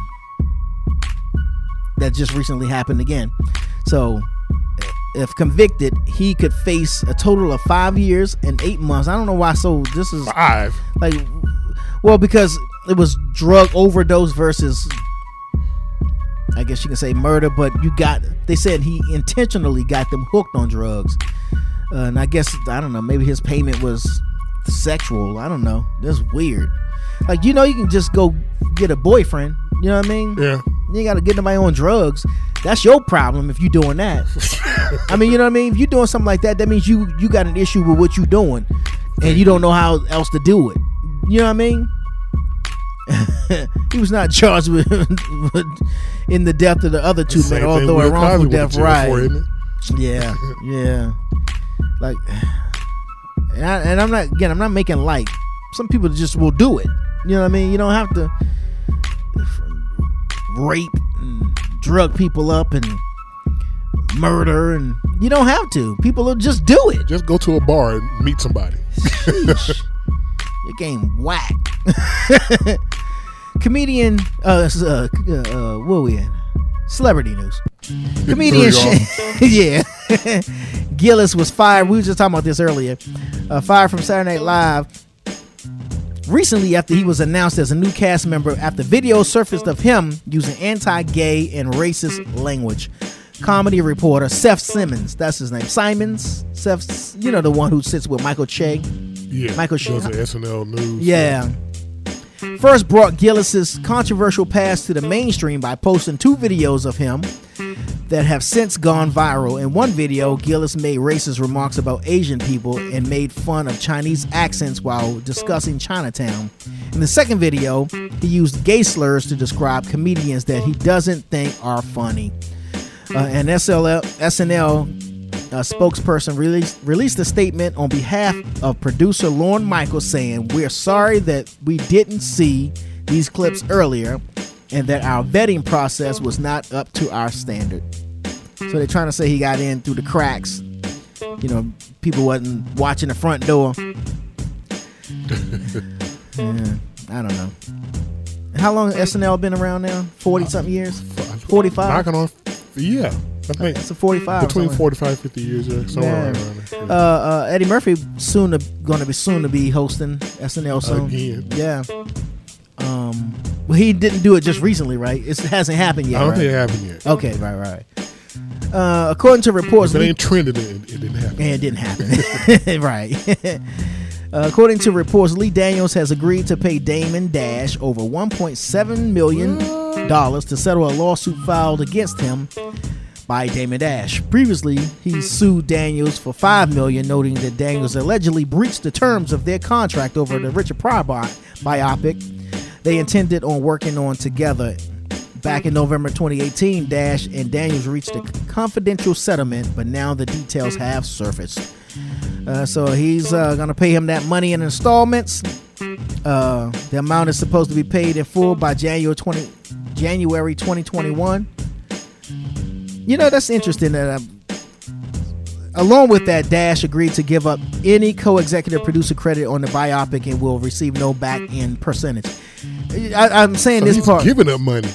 that just recently happened again. So if convicted, he could face a total of five years and eight months. I don't know why. So this is five. Like, well, because it was drug overdose versus, I guess you can say murder. But you got, they said he intentionally got them hooked on drugs, uh, and I guess I don't know. Maybe his payment was sexual. I don't know. That's weird. Like you know, you can just go get a boyfriend. You know what I mean? Yeah. You ain't got to get nobody on drugs. That's your problem if you're doing that. I mean, you know what I mean? If you're doing something like that, that means you you got an issue with what you doing, and you don't know how else to do it. You know what I mean? he was not charged with, with in the death of the other two men, although a wrongful death, right? for. Yeah, yeah. Like, and, I, and I'm not again. I'm not making light. Some people just will do it. You know what I mean? You don't have to rape and drug people up and murder and you don't have to. People will just do it. Just go to a bar and meet somebody. Your game whack. Comedian, uh, uh, uh, uh, what we in? Celebrity news. Comedian, yeah. Gillis was fired. We were just talking about this earlier. Uh, fired from Saturday Night Live recently after he was announced as a new cast member after video surfaced of him using anti-gay and racist language. Comedy reporter Seth Simmons, that's his name. Simons, Seth, you know the one who sits with Michael Che. Yeah. Michael Does Che. the SNL news. Yeah. First brought Gillis's controversial past to the mainstream by posting two videos of him that have since gone viral. In one video, Gillis made racist remarks about Asian people and made fun of Chinese accents while discussing Chinatown. In the second video, he used gay slurs to describe comedians that he doesn't think are funny. Uh, and SLL, SNL uh, spokesperson released released a statement on behalf of producer Lorne Michaels saying, "We're sorry that we didn't see these clips earlier, and that our vetting process was not up to our standard." So they're trying to say he got in through the cracks. You know, people wasn't watching the front door. yeah, I don't know. How long has SNL been around now? Forty something years. Forty five. Knocking on, yeah. I think it's a forty-five. Between somewhere. 45 50 years, yeah. Somewhere Yeah. around there. Uh, uh, Eddie Murphy soon to, going to be soon to be hosting SNL soon. Again. Yeah. Well, he didn't do it just recently, right? It hasn't happened yet. I don't right? think it happened yet. Okay. Right. Right. Uh, according to reports, If it ain't trending, it, it didn't happen. and it didn't happen. right. Uh, according to reports, Lee Daniels has agreed to pay Damon Dash over 1.7 million dollars to settle a lawsuit filed against him by Damon Dash. Previously, he sued Daniels for 5 million, noting that Daniels allegedly breached the terms of their contract over the Richard Pryor bi- biopic they intended on working on together. Back in November 2018, Dash and Daniels reached a confidential settlement, but now the details have surfaced. Uh, so he's uh, gonna pay him that money in installments. Uh, the amount is supposed to be paid in full by January 20, January 2021. You know that's interesting. That um, along with that, Dash agreed to give up any co-executive producer credit on the biopic and will receive no back-end percentage. I, I'm saying So this he's part. giving up money.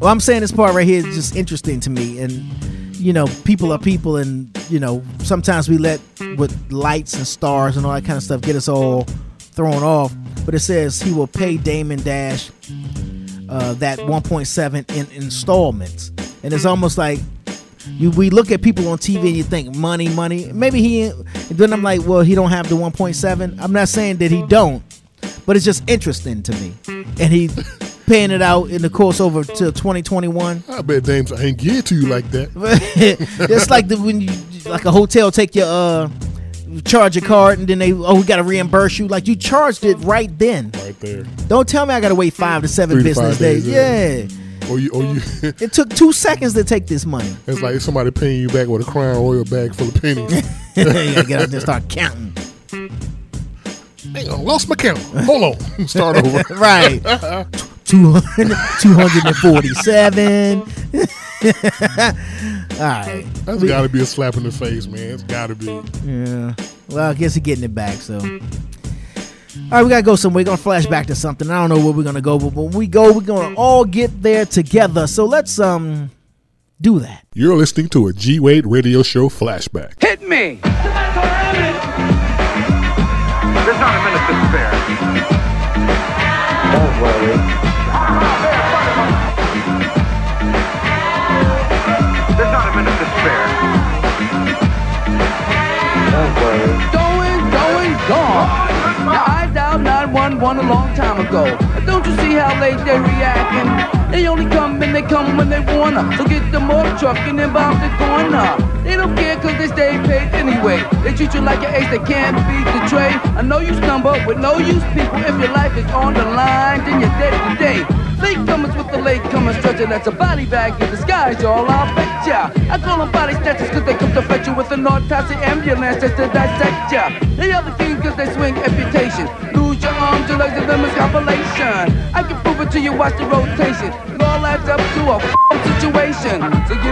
Well, I'm saying this part right here is just interesting to me, and you know, people are people, and you know, sometimes we let with lights and stars and all that kind of stuff get us all thrown off. But it says he will pay Damon Dash uh, that 1.7 in installments, and it's almost like you we look at people on TV and you think money, money. Maybe he, then I'm like, well, he don't have the 1.7. I'm not saying that he don't, but it's just interesting to me, and he paying it out in the course over till 2021. I bet Dames ain't give it to you like that. it's like the when you like a hotel take your uh charge your card and then they oh we got to reimburse you like you charged it right then right there don't tell me i gotta wait five to seven Three business five days, days, yeah Or you, or you. it took two seconds to take this money it's like somebody paying you back with a Crown Royal bag full of pennies. you gotta get out there and start counting Hang on, lost my count. Hold on, start over. right 200 247 all right That's got to be a slap in the face, man. It's got to be. Yeah. Well, I guess he's getting it back, so. All right, we gotta go somewhere. We're gonna flash back to something. I don't know where we're gonna go, but when we go, we're gonna all get there together. So let's um do that. You're listening to a G Wade Radio Show flashback. Hit me! There's not a minute to spare. Don't worry. There's not a minute to spare. Don't worry. Going, gone. Now I dialed 911 a long time ago. Don't you see how late they're reacting? They only come and they come when they wanna. So get the more truck and then bounce the corner. They don't care cause they stay paid anyway. They treat you like an ace that can't beat the trade. I know you stumble with no use people. If your life is on the line, then you're dead today. Late comers with the late comers stretcher that's a body bag in disguise, y'all. I'll bet ya. I call them body snatchers cause they come to fetch you with an autopsy ambulance just to dissect ya. They are the king cause they swing amputation. Lose your arms, your legs, and is compilation. I can prove it to you, watch the rotation. It all adds up to a situation.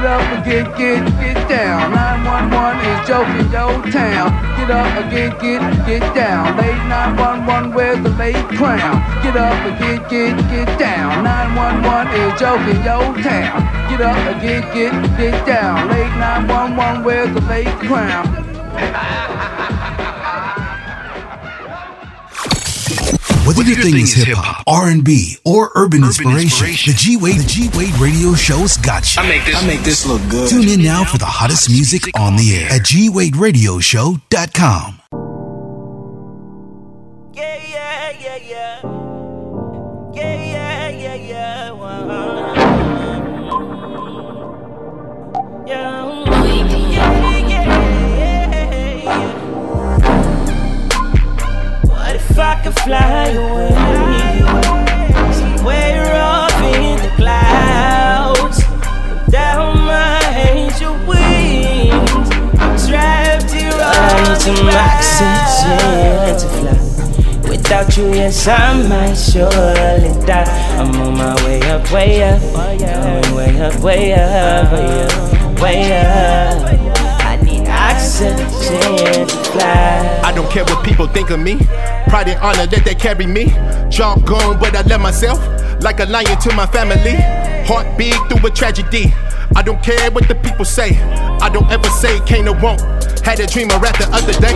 Up and get, get, get down. 911 is joking, yo town. Get up and get, get, get down. Late 911, where's the late crown? Get up and get, get, get down. 911 is joking, yo town. Get up and get, get, get down. Late 911, where's the late crown? Whether your thing is hip hop, R and B, or urban inspiration, the G Wade the G Wade Radio Show's got you. I make this- I make this look good. Tune in now for the hottest music on the air at gwaderadioshow.com. What if I could fly away? Somewhere off in the clouds. Down my angel wings. I'm trapped here I need some oxygen to fly. Without you, yes, I might surely die. I'm on my way up, way up. Going way up, way up, way up, way up. I don't care what people think of me. Pride and honor that they carry me. Job gone, but I love myself like a lion to my family. Heart through a tragedy. I don't care what the people say. I don't ever say can't or won't. Had a dream I rap the other day.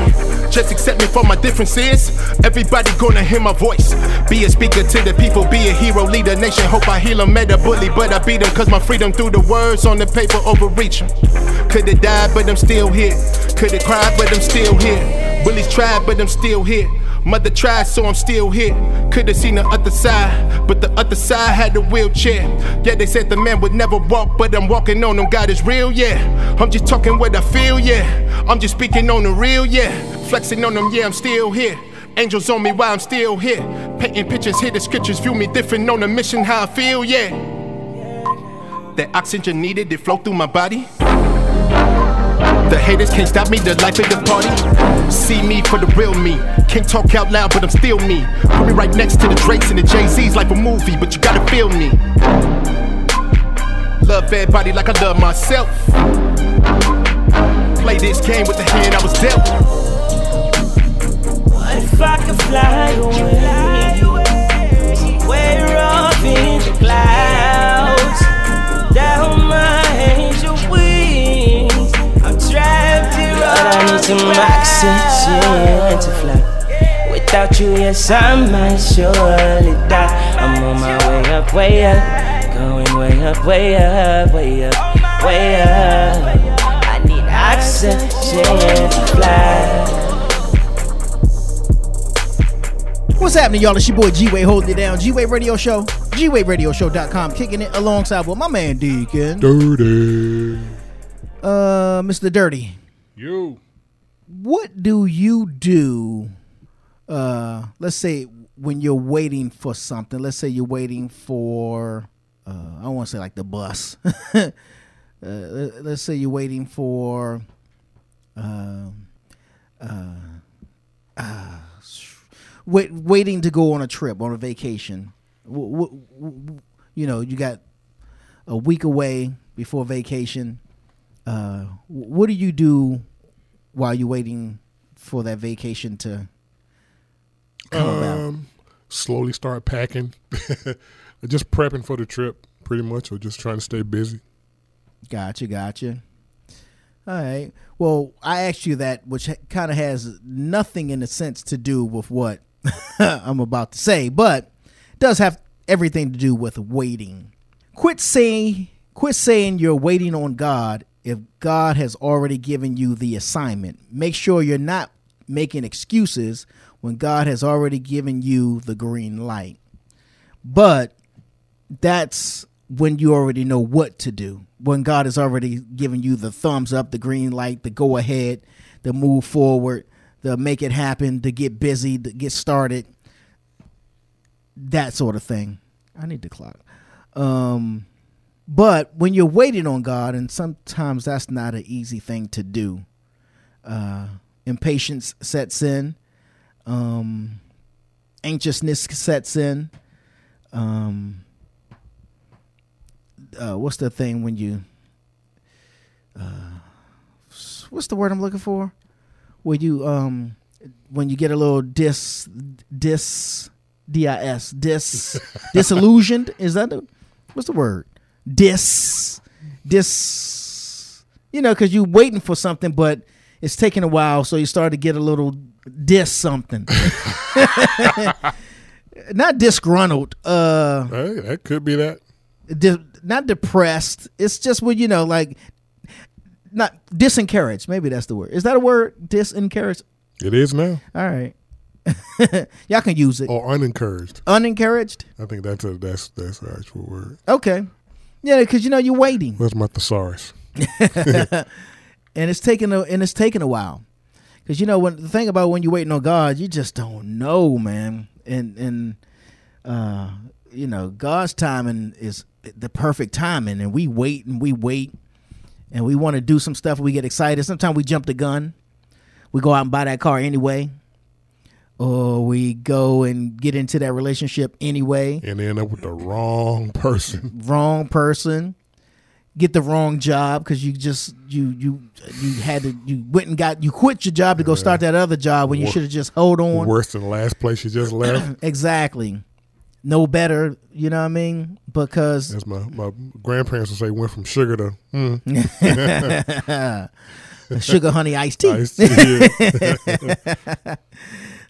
Just accept me for my differences. Everybody gonna hear my voice. Be a speaker to the people, be a hero, lead a nation. Hope I heal them, met a bully, but I beat them. Cause my freedom through the words on the paper overreach 'em. Could've died, but I'm still here. Could've cried, but I'm still here. Bullies tried, but I'm still here. Mother tried, so I'm still here. Could've seen the other side, but the other side had the wheelchair. Yeah, they said the man would never walk, but I'm walking on them. God is real, yeah. I'm just talking what I feel, yeah. I'm just speaking on the real, yeah. Flexing on them, yeah, I'm still here. Angels on me while I'm still here. Painting pictures, hear the scriptures, view me different on a mission, how I feel, yeah. That oxygen needed, it flow through my body. The haters can't stop me, the life of the party. See me for the real me. Can't talk out loud, but I'm still me. Put me right next to the Drakes and the Jay Z's like a movie, but you gotta feel me. Love everybody like I love myself. Play this game with the hand I was dealt. What if I could fly away? Way off in the. Some oxygen to fly. Without you, yes, I might surely die. I'm on my way up, way up. Going way up, way up, way up, way up. I need oxygen to fly. What's happening, y'all? It's your boy G Wade holding it down. G Wade Radio Show, GWadeRadioShow.com, kicking it alongside with my man Deacon. Dirty. Uh, Mr. Dirty. You. What do you do? Uh, let's say when you're waiting for something. Let's say you're waiting for. Uh, I don't want to say like the bus. uh, let- let's say you're waiting for. Um, uh, uh, wait, waiting to go on a trip on a vacation. W- w- you know, you got a week away before vacation. Uh, what do you do while you're waiting for that vacation to come about? Um, slowly start packing. just prepping for the trip, pretty much, or just trying to stay busy. Gotcha, gotcha. All right. Well, I asked you that, which kind of has nothing in a sense to do with what I'm about to say, but does have everything to do with waiting. Quit saying, quit saying you're waiting on God if God has already given you the assignment. Make sure you're not making excuses when God has already given you the green light. But that's when you already know what to do. When God has already given you the thumbs up, the green light, the go ahead, the move forward, the make it happen, to get busy, to get started, that sort of thing. I need the clock. Um, but when you're waiting on God, and sometimes that's not an easy thing to do, uh, impatience sets in, um, anxiousness sets in. Um, uh, what's the thing when you uh, what's the word I'm looking for? When you um when you get a little dis dis dis dis disillusioned is that the what's the word dis dis you know because you're waiting for something but it's taking a while so you start to get a little dis something not disgruntled uh Hey, that could be that. di- not depressed. It's just when you know, like, not disencouraged. Maybe that's the word. Is that a word? Disencouraged. It is now. All right, y'all can use it. Or unencouraged. Unencouraged. I think that's a that's that's the actual word. Okay. Yeah, because you know you're waiting, Where's my thesaurus? and it's taking a and it's taking a while. Because you know when the thing about when you're waiting on God, you just don't know, man. And and uh, you know God's timing is the perfect timing, and we wait and we wait, and we want to do some stuff. We get excited. Sometimes we jump the gun. We go out and buy that car anyway, or we go and get into that relationship anyway. And end up with the wrong person. Wrong person. Get the wrong job because you just you you you had to you went and got you quit your job to go start that other job when you should have just hold on. Worse than the last place you just left. exactly. No better, you know what I mean? Because As my, my grandparents would say, went from sugar to. Mm. Sugar honey iced tea. Iced tea, yeah.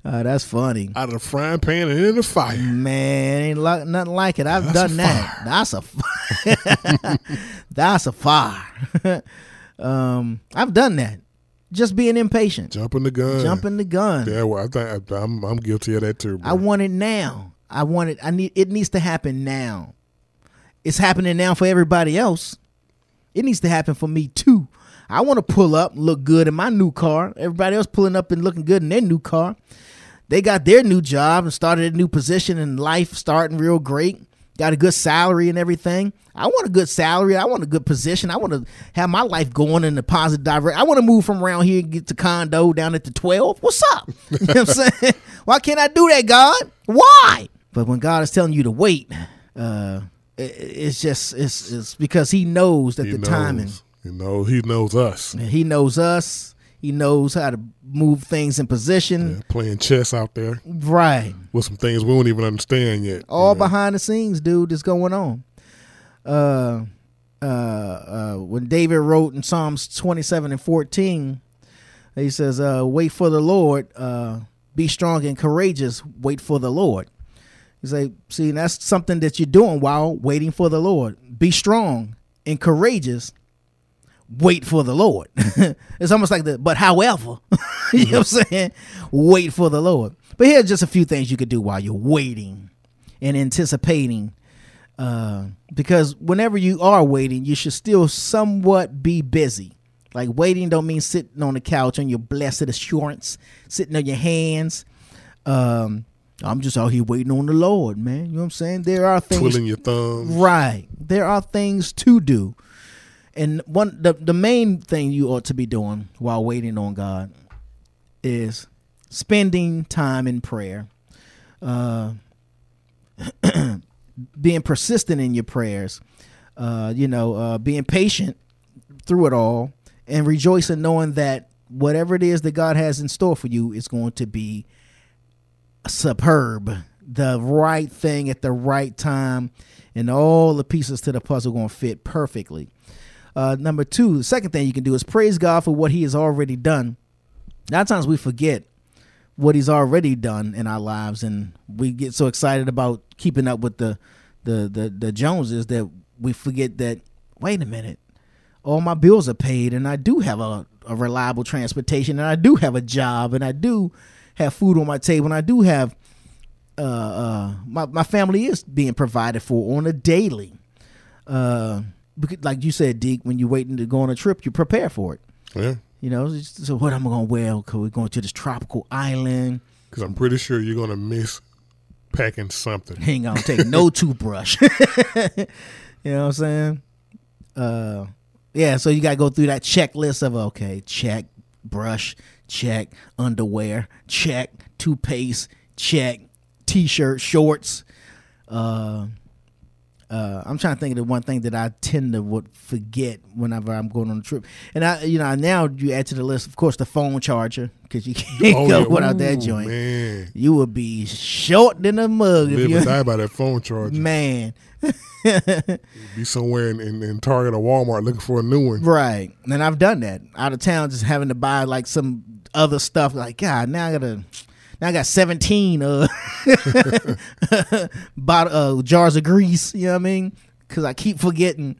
Uh, that's funny. Out of the frying pan and in the fire. Man, ain't lo- nothing like it. I've done that. That's a fire. That's a fire. um, I've done that. Just being impatient. Jumping the gun. Jumping the gun. Yeah, well, I think I, I'm I'm guilty of that too. Bro. I want it now. I want it. I need. It needs to happen now. It's happening now for everybody else. It needs to happen for me too. I want to pull up, look good in my new car. Everybody else pulling up and looking good in their new car. They got their new job and started a new position in life, starting real great. Got a good salary and everything. I want a good salary. I want a good position. I want to have my life going in a positive direction. I want to move from around here and get to condo down at the 12. What's up? You know what I'm saying? Why can't I do that, God? Why? But when God is telling you to wait, uh, it, it's just it's, it's because He knows that He the knows. timing. You know, he knows us. He knows us. He knows how to move things in position. Playing chess out there Right. with some things we don't even understand yet. All behind the scenes, dude, that's going on. Uh, uh, uh, when David wrote in Psalms 27 and 14, he says, uh, wait for the Lord, uh, be strong and courageous, wait for the Lord. You say, see, that's something that you're doing while waiting for the Lord. Be strong and courageous, wait for the Lord. it's almost like the, but however, you know what I'm saying? Wait for the Lord. But here's just a few things you could do while you're waiting and anticipating. Uh, because whenever you are waiting, you should still somewhat be busy. Like waiting don't mean sitting on the couch on your blessed assurance, sitting on your hands. Um, I'm just out here waiting on the Lord, man. You know what I'm saying? There are things Twiddling your thumbs. Right. There are things to do. And one the, the main thing you ought to be doing while waiting on God is spending time in prayer. Uh being persistent in your prayers. Uh, you know, uh, being patient through it all and rejoicing knowing that whatever it is that God has in store for you is going to be superb, the right thing at the right time, and all the pieces to the puzzle going to fit perfectly. Uh, number two, the second thing you can do is praise God for what He has already done. A lot of times we forget what He's already done in our lives, and we get so excited about keeping up with the the the, the Joneses that we forget that. Wait a minute, all my bills are paid, and I do have a, a reliable transportation, and I do have a job, and I do have food on my table, and I do have uh, uh, my my family is being provided for on a daily. Uh, like you said, Deke, when you're waiting to go on a trip, you prepare for it. Yeah. You know, so what I'm gonna wear? Cause we're going to this tropical island. Because I'm pretty sure you're gonna miss packing something. Ain't gonna take no toothbrush. you know what I'm saying? Uh, yeah. So you gotta go through that checklist of okay, check brush, check underwear, check toothpaste, check t-shirt, shorts. Uh, uh, I'm trying to think of the one thing that I tend to would forget whenever I'm going on a trip, and I, you know, now you add to the list, of course, the phone charger because you can't Oh, go yeah. without that joint. man. You would be short than a mug if you die by that phone charger. man. Be somewhere in, in, in Target or Walmart looking for a new one. Right. And I've done that. Out of town just having to buy like some other stuff like God, now I gotta now I got 17 uh bottle, uh jars of grease, you know what I mean? Cuz I keep forgetting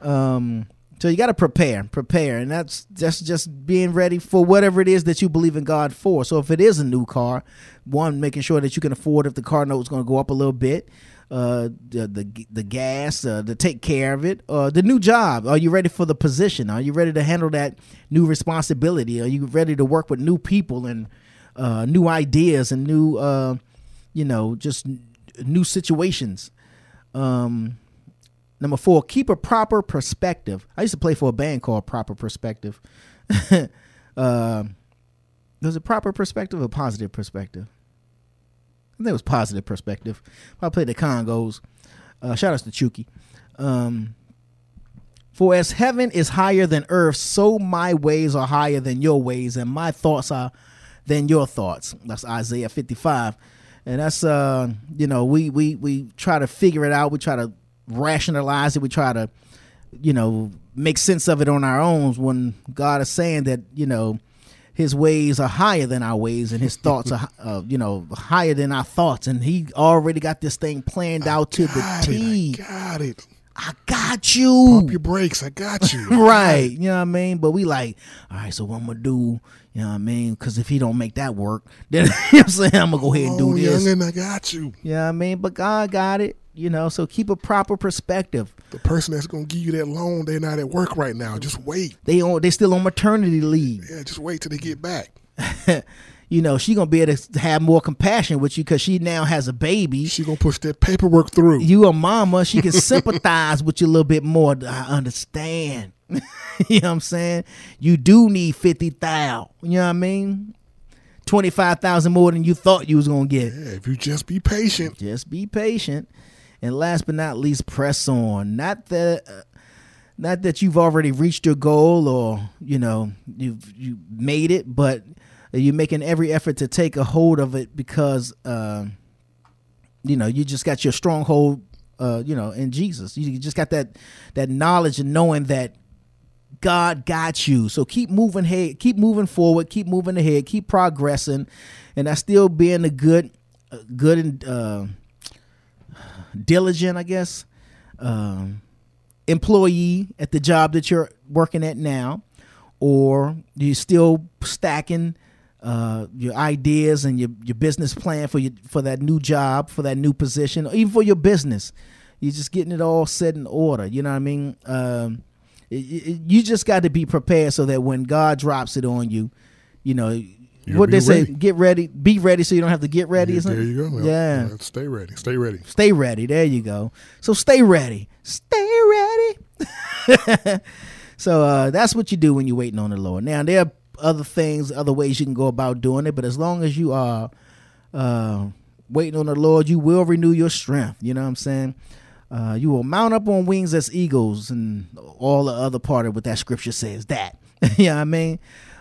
um so you got to prepare, prepare, and that's that's just being ready for whatever it is that you believe in God for. So if it is a new car, one making sure that you can afford if the car note is going to go up a little bit, uh, the the, the gas, uh, to take care of it, uh, the new job. Are you ready for the position? Are you ready to handle that new responsibility? Are you ready to work with new people and uh, new ideas and new, uh, you know, just n- new situations? Um, Number four, keep a proper perspective. I used to play for a band called Proper Perspective. uh, was it proper perspective or positive perspective? I think it was positive perspective. I played the congas. Uh, shout outs to Chuki. Um, for as heaven is higher than earth, so my ways are higher than your ways, and my thoughts are than your thoughts. That's Isaiah 55. And that's uh, you know, we we we try to figure it out. We try to rationalize it. We try to you know, make sense of it on our own when God is saying that, you know, his ways are higher than our ways and his thoughts are uh, you know higher than our thoughts and he already got this thing planned out to the T. Got it. I got you. Pump your brakes. I got you. right. You know what I mean? But we like, all right, so what I'm gonna do, you know what I mean? Because if he don't make that work, then you know I'm saying I'm gonna go ahead and do this. Oh, this. youngin', I got you. You know what I mean? But God got it, you know, so keep a proper perspective. The person that's gonna give you that loan, they're not at work right now. Just wait. They on they still on maternity leave. Yeah, just wait till they get back. you know, she gonna be able to have more compassion with you because she now has a baby. She gonna push that paperwork through. You a mama, she can sympathize with you a little bit more. I understand. you know what I'm saying? You do need fifty thousand. You know what I mean? Twenty five thousand more than you thought you was gonna get. Yeah, if you just be patient. Just be patient. And last but not least, press on. Not that, uh, not that you've already reached your goal or you know you've you made it, but you're making every effort to take a hold of it because uh, you know you just got your stronghold. Uh, you know, in Jesus, you just got that that knowledge and knowing that God got you. So keep moving ahead, keep moving forward, keep moving ahead, keep progressing, and I still being a good, uh, good and uh, diligent, I guess, um, employee at the job that you're working at now, or you're still stacking uh, your ideas and your, your business plan for your for that new job, for that new position, or even for your business. You're just getting it all set in order. You know what I mean? Um, it- it- you just got to be prepared so that when God drops it on you, you know You'll what they say: ready. get ready, be ready, so you don't have to get ready. Yeah, isn't there it? you go. Yeah. Yeah, Stay ready. Stay ready. Stay ready. There you go. So stay ready. Stay ready. so uh, that's what you do when you're waiting on the Lord. Now there are other things, other ways you can go about doing it, but as long as you are uh, waiting on the Lord, you will renew your strength. You know what I'm saying? Uh, you will mount up on wings as eagles, and all the other part of what that scripture says. That, you know what I mean?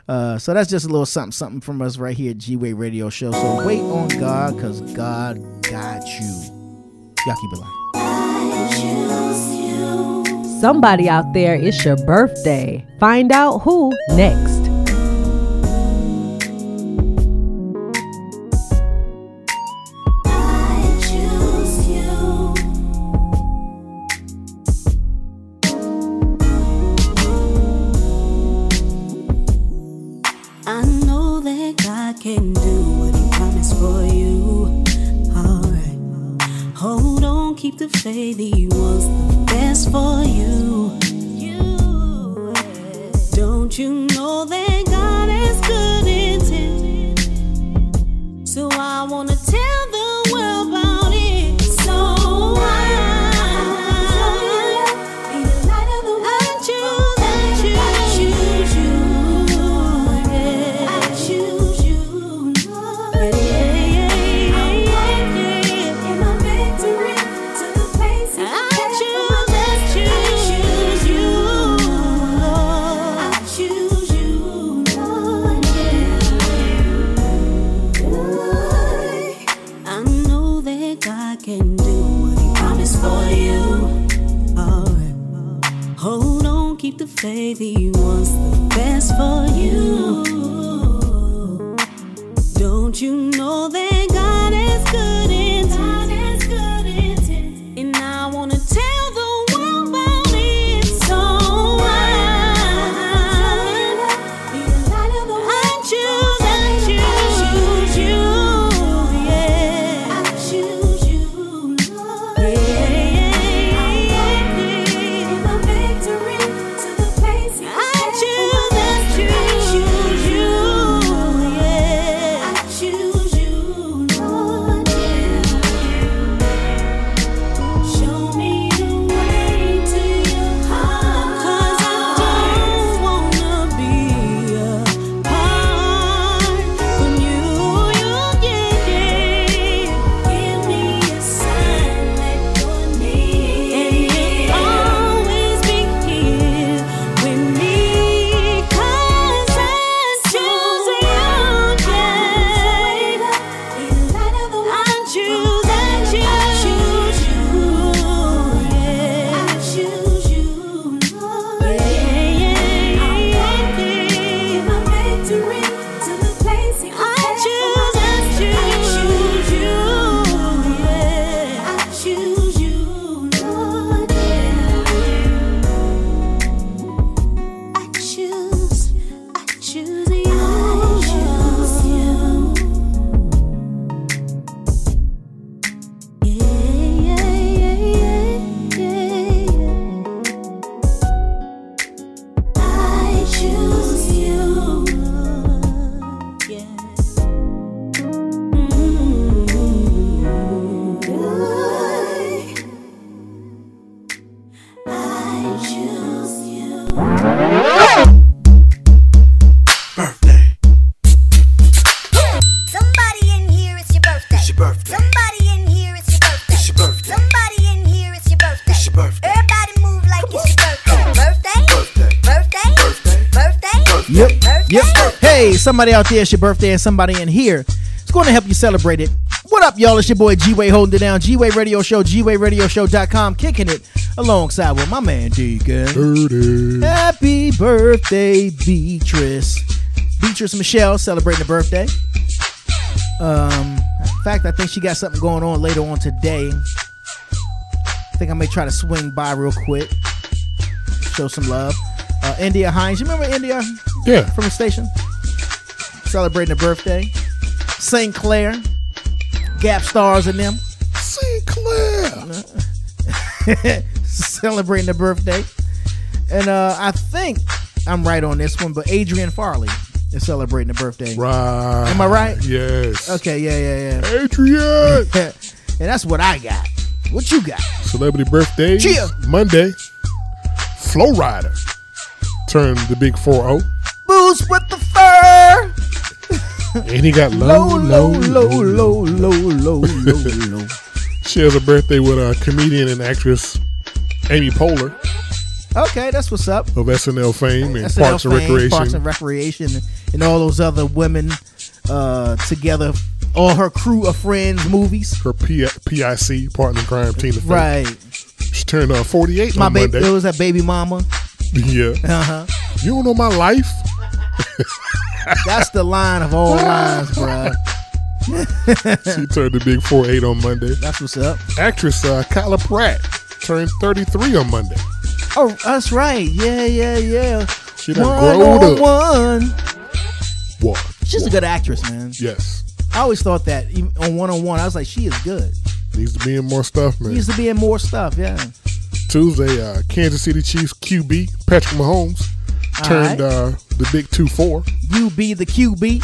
Uh, so that's just a little something, something from us right here at G Wade Radio Show. So wait on God, cause God got you. Y'all keep it live. Somebody out there, it's your birthday. Find out who next. Wants the somebody out there, it's your birthday, and somebody in here is going to help you celebrate it. What up, y'all? It's your boy G Wade holding it down. G Wade Radio Show, G Wade Radio GWadeRadioShow.com, kicking it alongside with my man Deacon. Dirty. Happy birthday, Beatrice. Beatrice Michelle celebrating a birthday. Um, in fact, I think she got something going on later on today. I think I may try to swing by real quick, show some love. Uh, India Hines, you remember India? Yeah. From the station? Celebrating a birthday. St. Clair, Gap Stars and them. St. Clair. celebrating a birthday. And uh, I think I'm right on this one, but Adrian Farley is celebrating a birthday. Right. Am I right? Yes. Okay, yeah, yeah, yeah. Adrian. and that's what I got. What you got? Celebrity birthdays. Cheer. Monday. Flo Rida. Turned the big 4 0. Boots with the and he got low, low, low, low, low, low, low, low. she has a birthday with a comedian and actress Amy Poehler. Okay, that's what's up. Of SNL fame and SNL Parks fame, and Recreation. Parks and Recreation and all those other women uh, together. All her crew of friends movies. Her P- PIC, Partner in Crime, Tina Fey. Right. She turned uh, 48 My on baby, Monday. It was that baby mama. Yeah. Uh-huh. You don't know my life? That's the line of all lines, bruh. she turned the big 4 8 on Monday. That's what's up. Actress uh, Kyla Pratt turned 33 on Monday. Oh, that's right. Yeah, yeah, yeah. She done one growed on up. one. What? She's a good actress, man. Yes. I always thought that even on one on one. I was like, she is good. Needs to be in more stuff, man. Needs to be in more stuff. Yeah. Tuesday, uh, Kansas City Chiefs QB Patrick Mahomes turned right. uh, the big 2 4. You be the QB.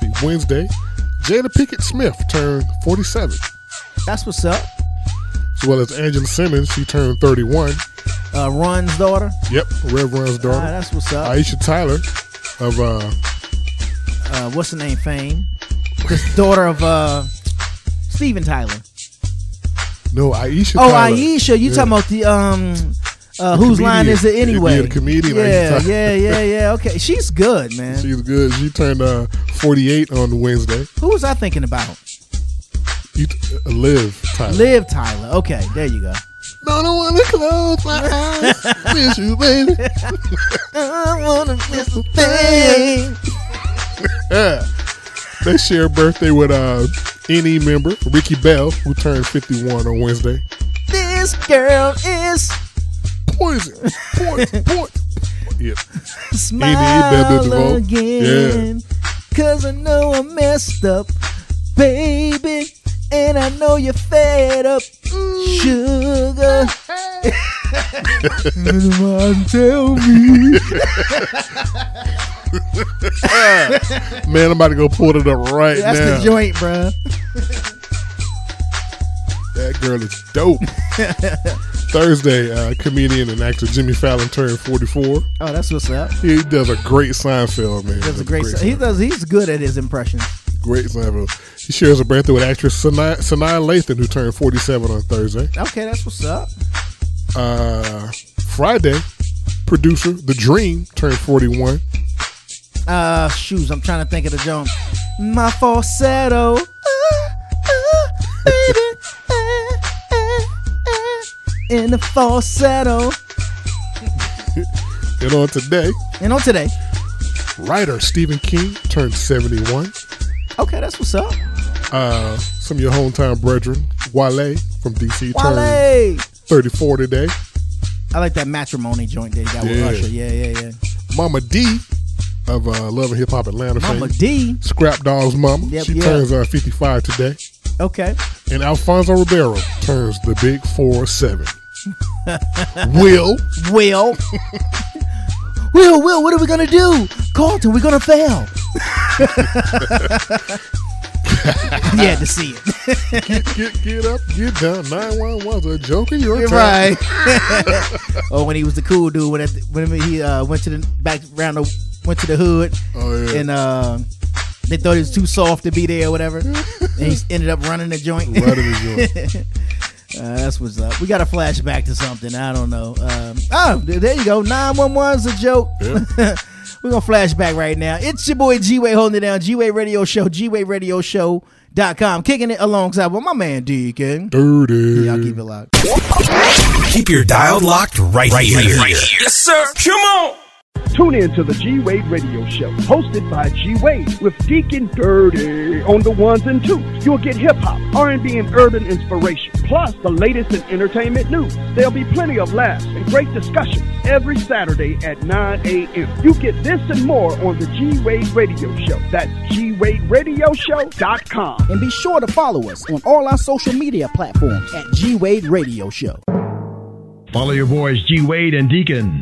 See, Wednesday, Jada Pinkett Smith turned 47. That's what's up. As well as Angela Simmons, she turned 31. Uh, Run's daughter. Yep, Rev Run's daughter. Ah, that's what's up. Aisha Tyler of uh, Uh, what's the name? Fame. This daughter of uh, Steven Tyler. no Aisha. Oh, Tyler. Aisha, you Yeah. talking about the um, uh, whose line is it anyway? Yeah, comedian, Yeah, yeah, yeah, yeah. Okay, she's good, man. She's good. She turned uh, 48 on Wednesday. Who was I thinking about? You t- uh, Liv Tyler. Liv Tyler. Okay, there you go. No, I don't want to close my eyes. Miss you, baby. I wanna miss a thing. They share a birthday with uh, NE member Ricky Bell, who turned 51 on Wednesday. This girl is poison, poison, poison. Yeah. smile again. Cause I know I messed up, baby. And I know you're fed up, mm. sugar. Tell me. Man, I'm about to go pull it up right That's now. That's the joint, bruh. That girl is dope. Thursday, uh, comedian and actor Jimmy Fallon turned 44. Oh, that's what's up. He does a great Seinfeld, man. That's a great. he does. He's good at his impressions. Great Seinfeld. He shares a birthday with actress Sanaa, Sanaa Lathan, who turned 47 on Thursday. Okay, that's what's up. Uh, Friday, producer The Dream turned 41. Uh, shoes. I'm trying to think of the joint. My falsetto. In the falsetto. And on today, And on today. writer Stephen King turned 71. Okay, that's what's up. Uh, some of your hometown brethren, Wale from DC, turned 34 today. I like that matrimony joint that he got with Yeah. Usher. Yeah, yeah, yeah. Mama D of uh, Love and Hip Hop Atlanta Mama fame. D. Scrap Dog's mama. Yep, she yeah. turns uh, 55 today. Okay. And Alfonso Ribeiro turns the big 4 7. Will. Will. Will, Will, what are we gonna do? Carlton, we're gonna fail. you had to see it. get, get, get up, get down. 911's a joke in your You're time. right. or when he was the cool dude when, at the, when he uh, went to the back around the went to the hood Oh, yeah. and uh, they thought he was too soft to be there or whatever, and he ended up running the joint. Running the Uh, that's what's up. We got a flashback to something. I don't know. Um, oh, there you go. 911's a joke. We're going to flashback right now. It's your boy G Wade holding it down. G Wade Radio Show, G Wade Radio Show.com. Kicking it alongside with my man Deacon. Dirty. Y'all keep it locked. Keep your dial locked right, here. Yes, sir. Come on. Tune in to the G Wade Radio Show, hosted by G Wade with Deacon Dirty on the ones and twos. You'll get hip hop, R&B, and urban inspiration, plus the latest in entertainment news. There'll be plenty of laughs and great discussions every Saturday at 9 a.m. You get this and more on the G Wade Radio Show. That's G Wade Radio GWadeRadioShow.com. And be sure to follow us on all our social media platforms at G Wade Radio Show. Follow your boys G Wade and Deacon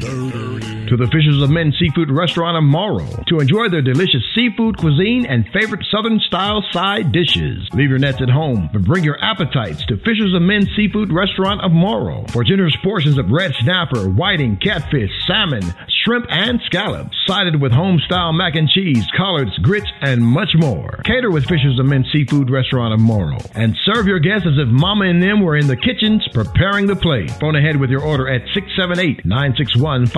to the Fishers of Men Seafood Restaurant of Morrow to enjoy their delicious seafood cuisine and favorite Southern style side dishes. Leave your nets at home, but bring your appetites to Fishers of Men Seafood Restaurant of Morrow for generous portions of red snapper, whiting, catfish, salmon, shrimp, and scallops, sided with home style mac and cheese, collards, grits, and much more. Cater with Fishers of Men Seafood Restaurant of Morrow and serve your guests as if Mama and them were in the kitchens preparing the plate. Phone ahead with your order at 678 961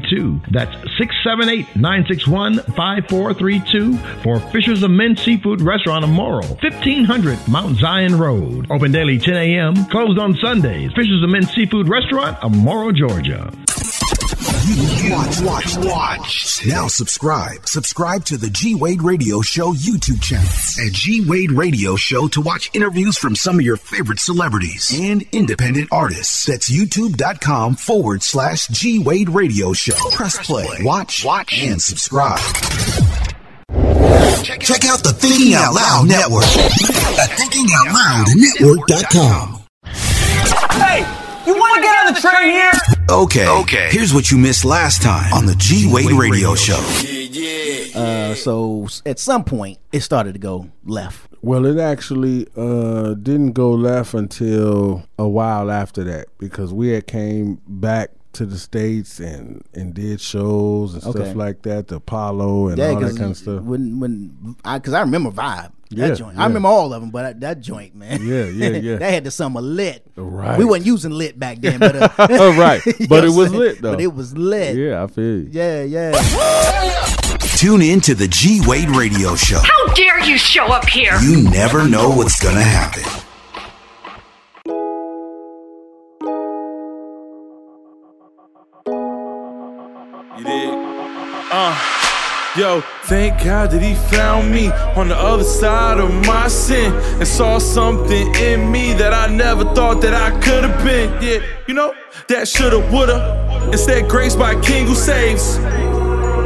5432. That's 678 961 5432 for Fishers Men Seafood Restaurant of Morrow, 1500 Mount Zion Road. Open daily 10 a.m., closed on Sundays. Fishers Men Seafood Restaurant of Morrow, Georgia. Watch, watch, watch. Now subscribe. Subscribe to the G Wade Radio Show YouTube channel at G Wade Radio Show to watch interviews from some of your favorite celebrities and independent artists. That's youtube.com forward slash G Wade Radio Show. Press play, watch, watch, and subscribe. Check out the Thinking Out Loud Network at thinkingoutloudnetwork.com. Hey, you to get on the train here? Okay, okay. Here's what you missed last time on the G Wade Radio Show. Uh, so at some point, it started to go left. Well, it actually uh, didn't go left until a while after that because we had came back to the states and and did shows and Okay. stuff like that, the Apollo and Yeah, all that 'cause kind of stuff. When when I because I remember Vibe. That joint. yeah. I remember all of them, but that, that joint, man. Yeah, yeah, yeah. that had the summer lit. Right. We weren't using lit back then, but uh, right, but it was lit though. But it was lit. Yeah, I feel you. Yeah, yeah. Tune in to the G Wade Radio Show. How dare you show up here? You never know what's gonna happen. Yo, thank God that he found me on the other side of my sin and saw something in me that I never thought that I could have been. Yeah, you know, that shoulda, woulda. Instead, grace by a king who saves.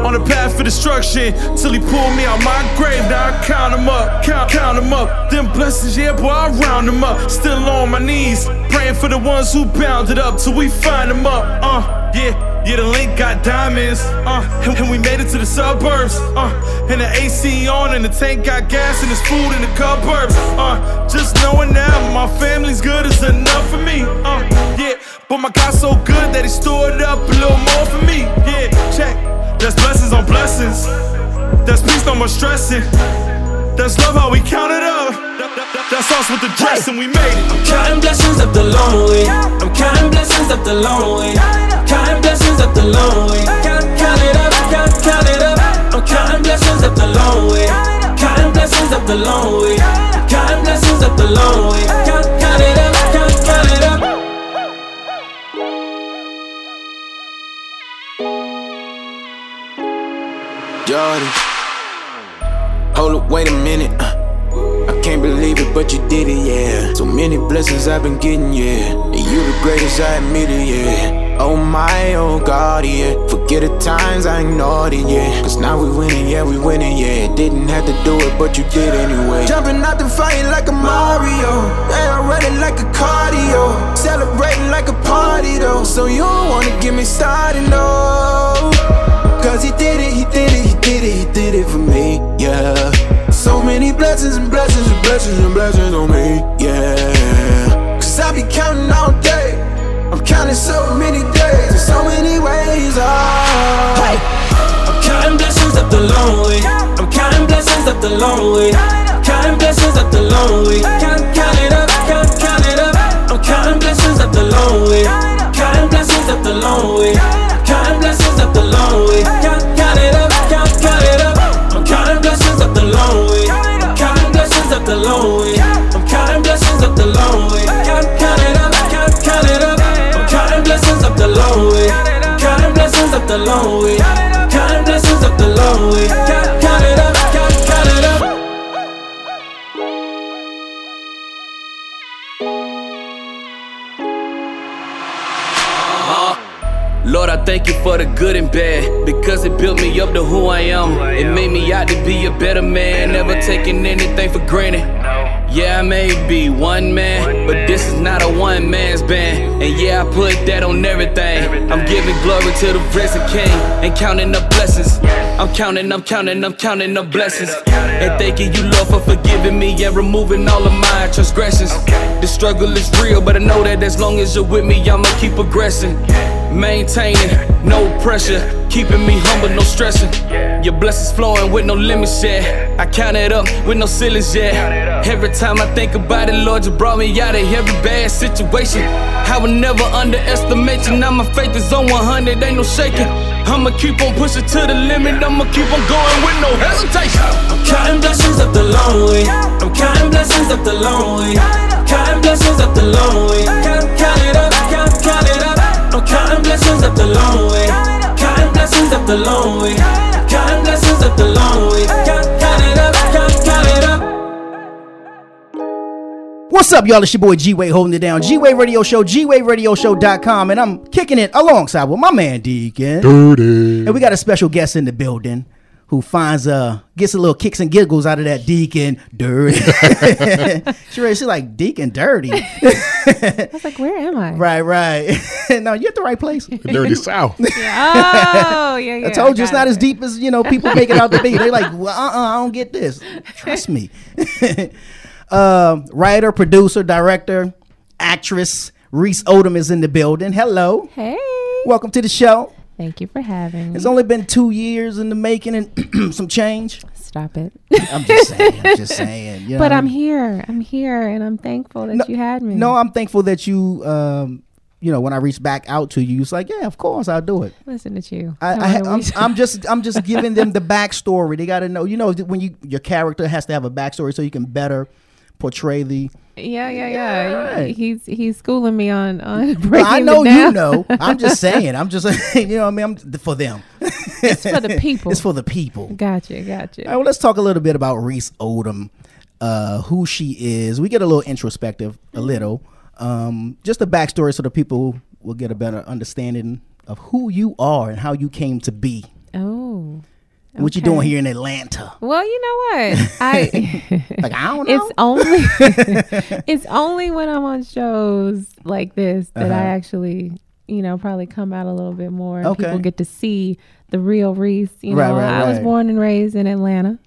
On the path for destruction till he pulled me out my grave. Now I count them up, count, count them up. Them blessings, yeah, boy, I round them up. Still on my knees, praying for the ones who bound it up till we find them up. Uh, yeah. Yeah, the link got diamonds, uh, and, we made it to the suburbs, uh, and the AC on and the tank got gas and there's food in the cupboards, uh, just knowing now my family's good is enough for me, uh, yeah, but my God's so good that he stored up a little more for me, yeah, check, there's blessings on blessings, there's peace, no more stressing, there's love how we count it up, That- that- that- that's us with the dress and we made it. I'm counting blessings up the long way. I'm counting blessings up the long way. Counting blessings up the long way. Count, count it up, count, count it up. I'm counting blessings up the long way. Counting blessings up the long way. Counting blessings up the long way. Count, count it up, count, count it up. Jordan. Hold up, wait a minute. Uh. Can't believe it, but you did it, yeah. So many blessings I've been getting, yeah. And you the greatest, I admit it, yeah. Oh my, oh God, yeah. Forget the times I ignored it, yeah. Cause now we winning, yeah, we winning, yeah. Didn't have to do it, but you did anyway. Jumping out the fire like a Mario. Yeah, I'm running like a cardio. Celebrating like a party, though. So you don't wanna get me started, no. Cause he did it, he did it, he did it, he did it for me, yeah. So many blessings and blessings and blessings and blessings on me, yeah. Cause I be counting all day. I'm counting so many days in so many ways, oh. Hey, I'm counting blessings up the long way. I'm counting blessings up the long way. Counting blessings up the long way. Count, count it up, count, count it up. I'm counting blessings up the long way. Counting blessings up the long way. Counting blessings up the long way. Count, the long way. I'm counting blessings up the long way. Count, count it up, count, count it up. I'm counting blessings up the long way. Counting blessings up the long way. Counting blessings up the long way. Count, count it up, Lord, I thank you for the good and bad because it built me up to who I am. It made me out to be a better man, never taking anything for granted. Yeah, I may be one man, but this is not a one man's band. And yeah, I put that on everything. I'm giving glory to the risen king and counting up blessings. I'm counting, I'm counting, I'm counting up blessings. And thanking you, Lord, for forgiving me and removing all of my transgressions. The struggle is real, but I know that as long as you're with me, I'ma keep progressing. Maintaining, no pressure, keeping me humble, no stressing. Your blessings flowing with no limits yet. I count it up with no ceilings yet. Every time I think about it, Lord, you brought me out of every bad situation. I will never underestimate you. Now my faith is on 100, ain't no shaking. I'ma keep on pushing to the limit. I'ma keep on going with no hesitation. I'm counting blessings up the long way. I'm counting blessings up the long way. Counting blessings up the long way. Count, count it up, count, count it up. I'm counting blessings up the long way. Counting blessings up the long way. Counting blessings up the long way. Count, count it up, What's up, y'all? It's your boy G Wade holding it down. G Wade Radio Show, G Wade Radio GWadeRadioShow.com, and I'm kicking it alongside with my man Deacon. Dirty. And we got a special guest in the building who finds uh gets a little kicks and giggles out of that Deacon dirty. she ready, she's like Deacon dirty. I was like, where am I? right, right. no, you're at the right place. Dirty South. Oh, yeah, yeah. I told you it's not it. as deep as you know people make it out to be. They're like, well, uh, uh I don't get this. Trust me. Um, writer, producer, director, actress Reese Odom is in the building. Hello, Hey. welcome to the show. Thank you for having me. It's only been two years in the making and some change. Stop it. I'm just saying. I'm just saying. You know but I'm mean? here. I'm here, and I'm thankful that you had me. No, I'm thankful that you. Um, you know, when I reached back out to you, it's like, yeah, of course I'll do it. Listen to you. I, I, I am I'm just I'm just giving them the backstory. They got to know. You know, when you your character has to have a backstory so you can better portray the. Yeah, yeah, yeah. right. He's he's schooling me on on breaking I know you know. I'm just saying. I'm just you know. what I mean, I'm for them. it's for the people. It's for the people. Gotcha, gotcha. All right, well, let's talk a little bit about Reese Odom, uh, who she is. We get a little introspective, a little, um, just a backstory so the people will get a better understanding of who you are and how you came to be. Oh. And What you doing here in Atlanta? Well, you know what? I Like I don't know. it's only it's only when I'm on shows like this that I Uh-huh. actually, you know, probably come out a little bit more. and Okay. People get to see the real Reese. You Right, know, right, I was born and raised in Atlanta.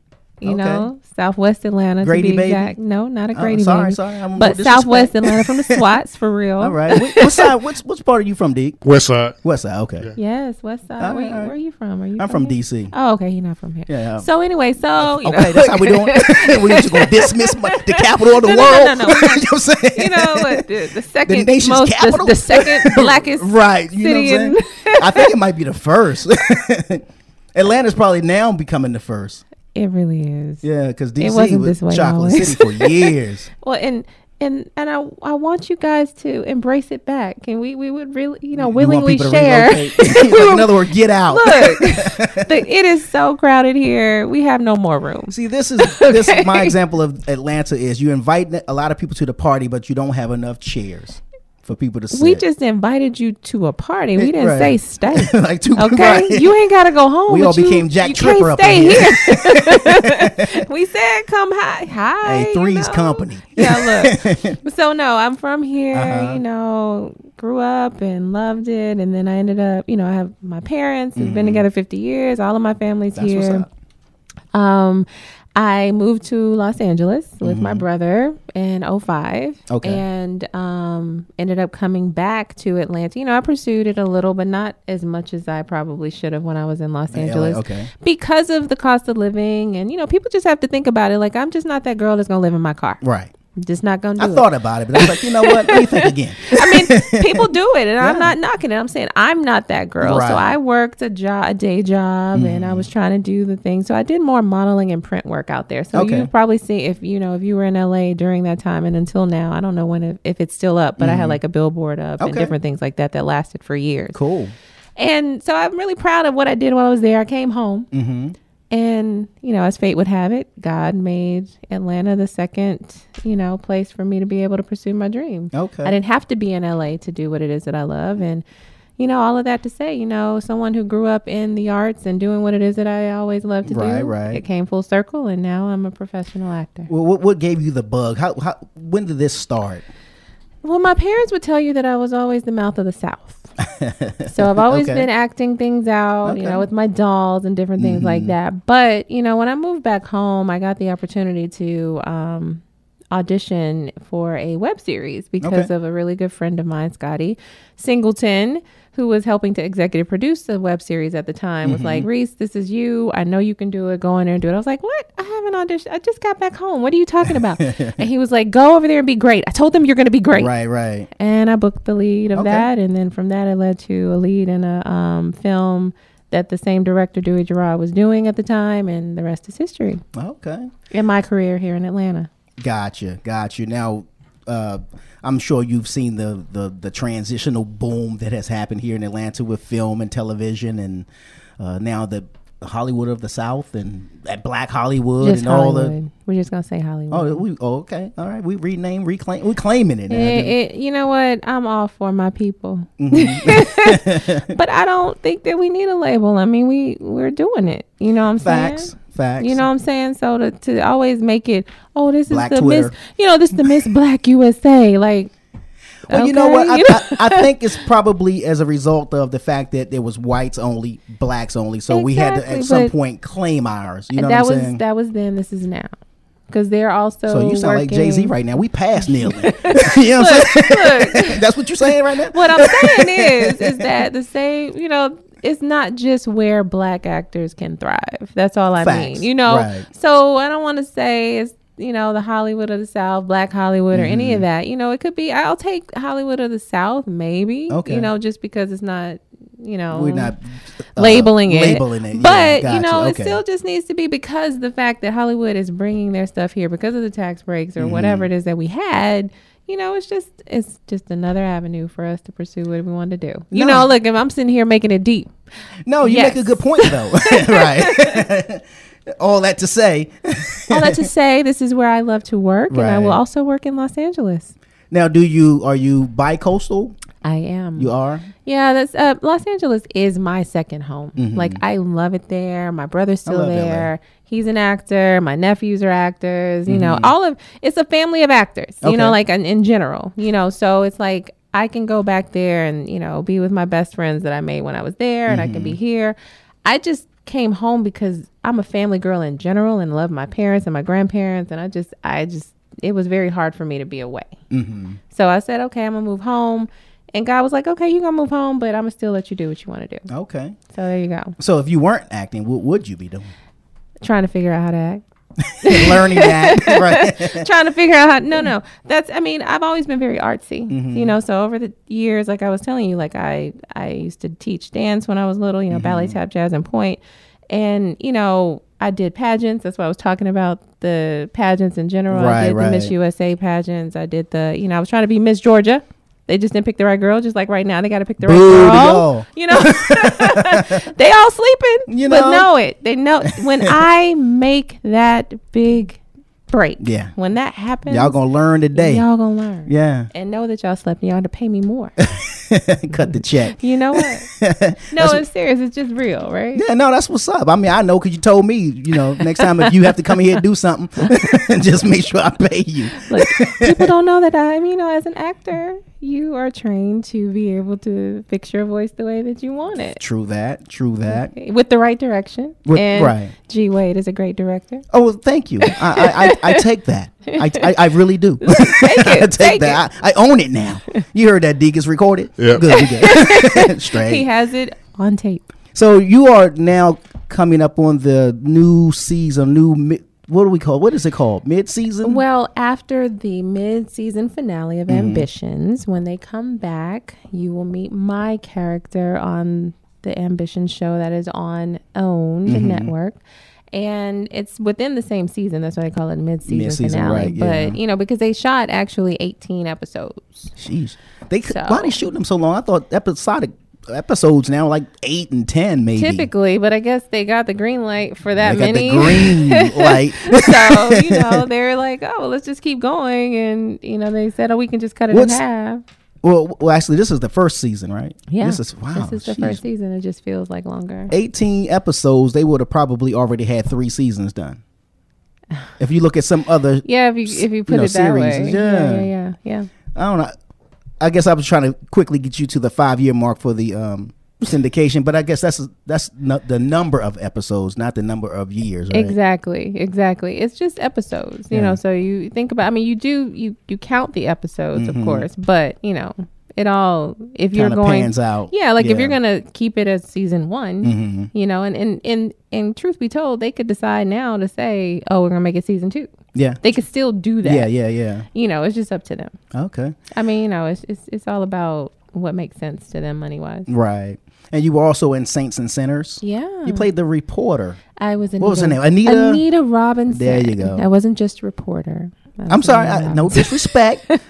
You Okay. know, Southwest Atlanta Grady to be baby? exact. No, not a Grady sorry, baby. sorry, I'm but Southwest. Atlanta from the SWATs for real. All right. What, what side? What's which part are you from, Deke? West Side. West side. Okay. Yes, West Side. All where, right, where are you from? Are you? I'm from here? DC. Oh, okay. You're not from here. Yeah, yeah. So anyway, so you Okay, know, that's how we doing. we just gonna dismiss my, the capital of the No, no, world. no, no, no. you know what I'm saying? you know what? The, the second nation's most, capital? the second blackest right. You city know what I'm in. saying? I think it might be the first. Atlanta's probably now becoming the first. It really is. Yeah, because It DC wasn't was this way chocolate always. city for years. Well, and and and I I want you guys to embrace it back, and we we would really you know willingly share. in other words, get out. Look, the, it is so crowded here. We have no more room. See, this is this is my example of Atlanta. Is you invite a lot of people to the party, but you don't have enough chairs for people to sit. We just invited you to a party. We didn't Right. say stay. Like two- okay, right. you ain't got to go home. We all you- became Jack you Tripper up stay here. we said come hi, hi. Hey, you three's know? company. Yeah, look. so no, I'm from here. Uh-huh. You know, grew up and loved it, and then I ended up. You know, I have my parents. We've been Mhm. together 50 years. All of my family's That's here. Um, I moved to Los Angeles with my Mhm. brother in 05. Okay. And um, ended up coming back to Atlanta. You know, I pursued it a little, but not as much as I probably should have when I was in Los In LA, Angeles. okay. Because of the cost of living. And, you know, people just have to think about it. Like, I'm just not that girl that's going to live in my car. Right. Just not gonna do I it. thought about it, but I was like, you know what? Let me think again. I mean, people do it, and I'm not knocking it. I'm saying I'm not that girl. Right. So I worked a job, a day job, and I was trying to do the thing. So I did more modeling and print work out there. So Okay. you've probably see if you know if you were in LA during that time and until now. I don't know when it, if it's still up, but I had Mhm. like a billboard up and different things like that that lasted for years. Cool. And so I'm really proud of what I did while I was there. I came home. Mm-hmm. And, you know, as fate would have it, God made Atlanta the second, you know, place for me to be able to pursue my dream. Okay. I didn't have to be in LA to do what it is that I love. And, you know, all of that to say, you know, someone who grew up in the arts and doing what it is that I always loved to Right, do. right. It came full circle and now I'm a professional actor. Well, what, what gave you the bug? How, how when did this start? Well, my parents would tell you that I was always the mouth of the South. So I've always Okay. been acting things out, you know, with my dolls and different things like Mhm. that. But, you know, when I moved back home, I got the opportunity to um, audition for a web series because Okay. of a really good friend of mine, Scotty Singleton, who was helping to executive produce the web series at the time, was Mhm. like, Reese, this is you. I know you can do it. Go in there and do it. I was like, what? I haven't auditioned. I just got back home. What are you talking about? and he was like, go over there and be great. I told them you're going to be great. Right, right. And I booked the lead of Okay. that, and then from that, it led to a lead in a um, film that the same director Dewey Gerard was doing at the time, and the rest is history. Okay. In my career here in Atlanta. Gotcha, gotcha. Now, uh, I'm sure you've seen the, the the transitional boom that has happened here in Atlanta with film and television, and uh, now the Hollywood of the South and that Black Hollywood Just and all Hollywood. We're just gonna say. Hollywood. Oh, we oh, okay, all right. We rename, reclaim, we claiming it now. It- it- you know what? I'm all for my people, Mhm. but I don't think that we need a label. I mean, we we're doing it. You know what I'm Facts, saying? Facts. You know what I'm saying? So to to always make it, oh, this Black is the Twitter. Miss, you know, this is the Miss Black USA. Like, Well, you know what? I, okay? I, I think it's probably as a result of the fact that there was whites only, blacks only. So we had to at some point claim ours. You know that what I'm was saying? that was then. This is now, because they're also. so you sound like Jay Z right now. We passed kneeling. you know what I'm saying? That's what you're saying right now. What I'm saying is, is that the same. You know, it's not just where black actors can thrive. That's all I Facts, mean. You know, right. so I don't want to say it's you know the Hollywood of the South, Black Hollywood, or any of Mhm. that. You know, it could be. I'll take Hollywood of the South, maybe. Okay. You know, just because it's not. You know, We're not uh, labeling it. labeling it. Yeah, But you gotcha, know, it still just needs to be because the fact that Hollywood is bringing their stuff here because of the tax breaks or Mhm. whatever it is that we had. You know, it's just it's just another avenue for us to pursue what we want to do. You No. know, look, if I'm sitting here making it deep. No, you Yes. make a good point though. right. All that to say. All that to say, this is where I love to work, and I will also work in Los Angeles. Now, do you are you bi-coastal? I am. You are. Yeah, that's uh, Los Angeles is my second home. Mhm. Like I love it there. My brother's still love LA. there. He's an actor. My nephews are actors. You know, Mhm. all of it's a family of actors. You know, like in, in general. You know, so it's like I can go back there and you know be with my best friends that I made when I was there, and I can be Mhm. here. I just came home because I'm a family girl in general and love my parents and my grandparents, and I just I just it was very hard for me to be away. Mm-hmm. So I said, okay, I'm gonna move home. And God was like, okay, you're gonna move home, but I'm gonna still let you do what you want to do. Okay. So there you go. So if you weren't acting, what would you be doing? Trying to figure out how to act. Learning that, right? Trying to figure out how. No, no. That's. I mean, I've always been very artsy. Mhm. You know. So over the years, like I was telling you, like I I used to teach dance when I was little. You know, ballet, Mhm. tap, jazz, and point. And you know, I did pageants. That's why I was talking about the pageants in general. I Right, did the Miss. USA pageants. I did the. You know, I was trying to be Miss Georgia. They just didn't pick the right girl. Just like right now, they got to pick the Boo right girl. You know, they all sleeping. You but know? know it. They know when I make that big break. Yeah. When that happens, Y'all gonna learn today. Y'all gonna learn. Yeah. And know that y'all slept. and Y'all to pay me more. Cut the check. you know what? No, it's serious. It's just real, right? Yeah, no, that's what's up. I mean, I know because you told me, you know, next time if you have to come here and do something, just make sure I pay you. Look, people don't know that I'm, you know, as an actor, you are trained to be able to fix your voice the way that you want it. True that. True that. With the right direction. With- and right. G Wade is a great director. Oh, well, thank you. I, I, I, I take that. I, I, I really do. Take it. I take, take that. I, I own it now. You heard that, Deacons recorded? Yep. Good. Good. Straight. He has it on tape. So you are now coming up on the new season, new mi- what do we call? What is it called? Mid season. Well, after the mid-season finale of Mhm. Ambitions, when they come back, you will meet my character on the Ambition show that is on OWN Mhm. network. And it's within the same season. That's why they call it mid-season, Mid-season, finale. right, yeah. But you know, because they shot actually 18 episodes. Jeez, they why they shooting them so long? I thought episodic episodes now like eight and ten maybe. Typically, but I guess they got the green light for that They got many. the green light. so you know they're like, oh, well, let's just keep going, and you know they said, oh, we can just cut it What's- in half. Well, well, actually, this is the first season, right? Yeah, This is wow. This is the first season. It just feels like longer. 18 episodes, they would have probably already had three seasons done. If you look at some other, Yeah, if you if you put know, it that series, way. Yeah, yeah, yeah, yeah. I don't know. I guess I was trying to quickly get you to the five year mark for the um, syndication, but I guess that's that's the number of episodes, not the number of years. Right? Exactly, exactly. It's just episodes, you Yeah. know. So you think about. I mean, you do you you count the episodes, Mhm. of course, but you know, it all if you're going out. Yeah, like if you're gonna keep it as season one, Mhm. you know, and and and and truth be told, they could decide now to say, oh, we're gonna make it season two. Yeah. they could still do that. Yeah, yeah, yeah. You know, it's just up to them. Okay. I mean, you know, it's it's it's all about what makes sense to them money wise. Right. And you were also in Saints and Sinners. Yeah. You played the reporter. I was Anita, What was her name? Anita. Anita Robinson. There you go. I wasn't just a reporter. I'm sorry. I, no disrespect. Look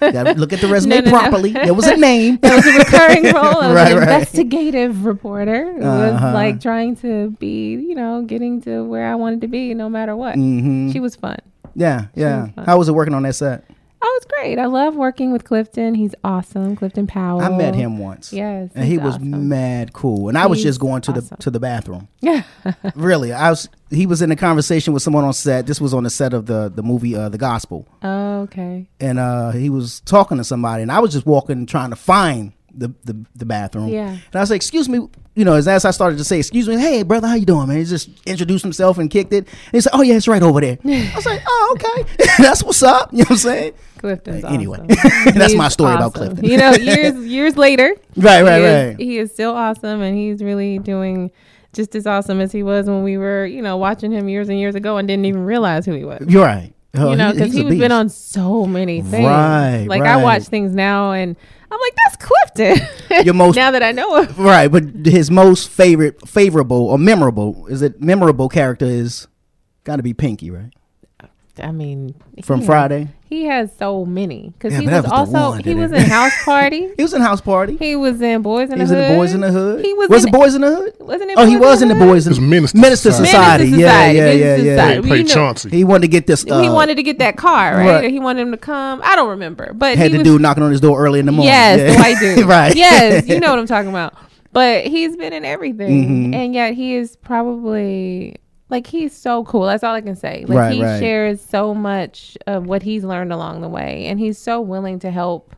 at the resume No, no, no. properly. There was a name. That was a recurring role. I was Right, an right. investigative reporter. It was Uh-huh. like trying to be, you know, getting to where I wanted to be no matter what. Mhm. She was fun. Yeah, yeah. How was it working on that set? Oh, it's great. I love working with Clifton. He's awesome. Clifton Powell. I met him once. Yes. and he was awesome. mad cool. And I was He's just going to the to the bathroom. Yeah. really, I was. He was in a conversation with someone on set. This was on the set of the the movie uh, The Gospel, Oh, okay. and uh, he was talking to somebody, and I was just walking trying to find the the, the bathroom. Yeah. And I was like, "Excuse me." You know, as, as I started to say, "Excuse me," hey brother, how you doing, man? He just introduced himself and kicked it. And he said, "Oh yeah, it's right over there." I was like, "Oh okay, that's what's up." You know what I'm saying? Clifton's Anyway, awesome. that's my story about. Clifton. You know, years years later, Right, he right, is- right. He is still awesome, and he's really doing just as awesome as he was when we were, you know, watching him years and years ago and didn't even realize who he was. You're right. Oh, you know, he- because he's he's been on so many things. Right, Like I watch things now, and I'm like, that's Clifton. Your most now that I know him. right, but his most favorite, favorable or memorable is it memorable character is got to be Pinky, right? I mean, From he- Friday? He has so many because Yeah, he was, was also one, he was it? in House Party. He was in House Party. He was in Boys in He the was in Boys in the Hood. He was, Was in it Boys in the Hood? Wasn't it? Oh, he was in the Boys in It was Menace II Minister Society. Society. Menace II Yeah, Society, yeah, yeah, yeah. He played you know- Chauncey. He wanted to get this. Uh, he wanted to get that car, right? right. Or he wanted him to come. I don't remember, but had he the was, dude knocking on his door early in the morning. Yes, Yeah. the white dude. right. Yes, you know what I'm talking about. But he's been in everything, Mhm. and yet he is probably like he's so cool. That's all I can say. Like Right, he right. shares so much of what he's learned along the way, and he's so willing to help.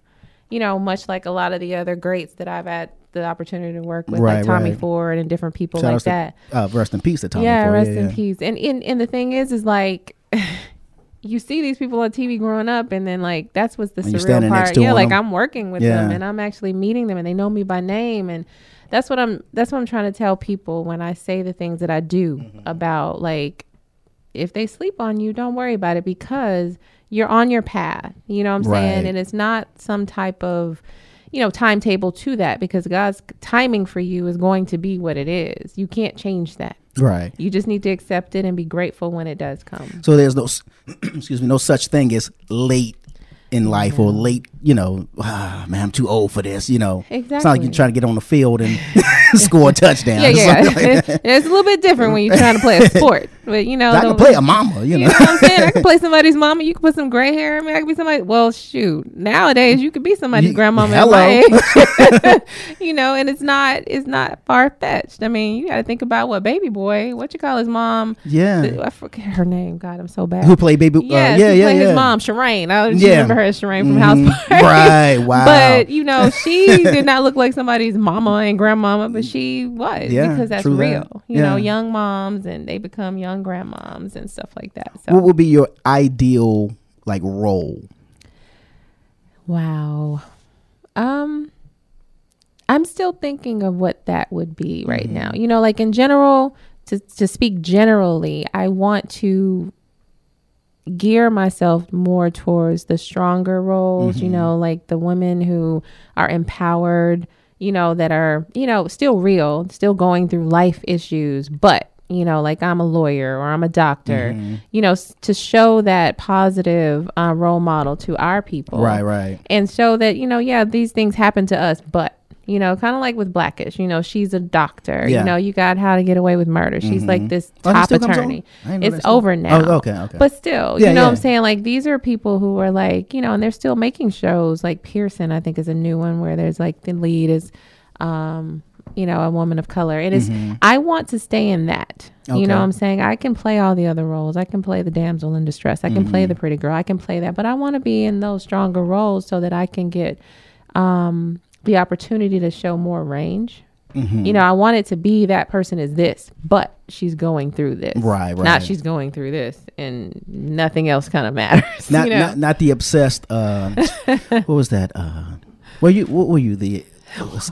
You know, much like a lot of the other greats that I've had the opportunity to work with, Right, like Tommy. Ford and different people Shout like outs to, that. uh, rest in peace to Tommy. yeah, Ford. rest yeah, in yeah. peace. And, and and the thing is, is like. You see these people on TV growing up, and then like that's what's the And surreal part. Yeah, like them. I'm working with them, and I'm actually meeting them, and they know me by name, and that's what I'm. That's what I'm trying to tell people when I say the things that I do Mm-hmm. about like if they sleep on you, don't worry about it because you're on your path. You know what I'm saying? Right. And it's not some type of, you know, timetable to that because God's timing for you is going to be what it is. You can't change that. Right. You just need to accept it and be grateful when it does come. So there's no, excuse me, no such thing as late in life or late. You know, ah, man, I'm too old for this. You know, Exactly. it's not like you're trying to get on the field and score a touchdown. Yeah, yeah. like it's a little bit different when you're trying to play a sport. But you know, I can play a mama. You know, You know what I'm saying? I can play somebody's mama. You can put some gray hair. I mean, I can be somebody. Well, shoot. Nowadays, you could be somebody's You- grandmama. hello. At my age. you know, and it's not. It's not far fetched. I mean, you got to think about what baby boy. What you call his mom? Yeah. I forget her name. God, I'm so bad. Who played baby- uh, yeah, yeah, played yeah. His mom, Shireen. I Yeah. remember her Shireen from Mhm. House Party. Right, wow. But you know, she did not look like somebody's mama and grandmama, but she was Yeah, because that's true that. real. You know, young moms and they become young grandmoms and stuff like that. So what would be your ideal like role? Wow. Um I'm still thinking of what that would be right Mm-hmm. now. You know, like in general, to to speak generally, I want to gear myself more towards the stronger roles, you Mhm. know, like the women who are empowered, you know, that are, you know, still real, still going through life issues, but you know, like I'm a lawyer or I'm a doctor, Mhm. you know, s- to show that positive uh, role model to our people. Right, right. And show that, you know, yeah, these things happen to us, but, you know, kind of like with Blackish, you know, she's a doctor. Yeah. You know, you got How to Get Away with Murder. She's Mhm. like this Oh, top on? attorney. I didn't know It's over now. Oh, okay, okay. But still, Yeah, you know what I'm saying? Like, these are people who are like, you know, and they're still making shows. Like Pearson, I think, is a new one where there's like the lead is, um, you know, a woman of color. It is- Mhm. I want to stay in that. You know what I'm saying? I can play all the other roles. I can play the damsel in distress. I can play Mhm. the pretty girl. I can play that. But I want to be in those stronger roles so that I can get um, the opportunity to show more range. Mhm. You know, I want it to be that person is this, but she's going through this. Right, right. Not she's going through this and nothing else kind of matters. Not you know? not not the obsessed. Uh, what was that? Uh, were you what were you the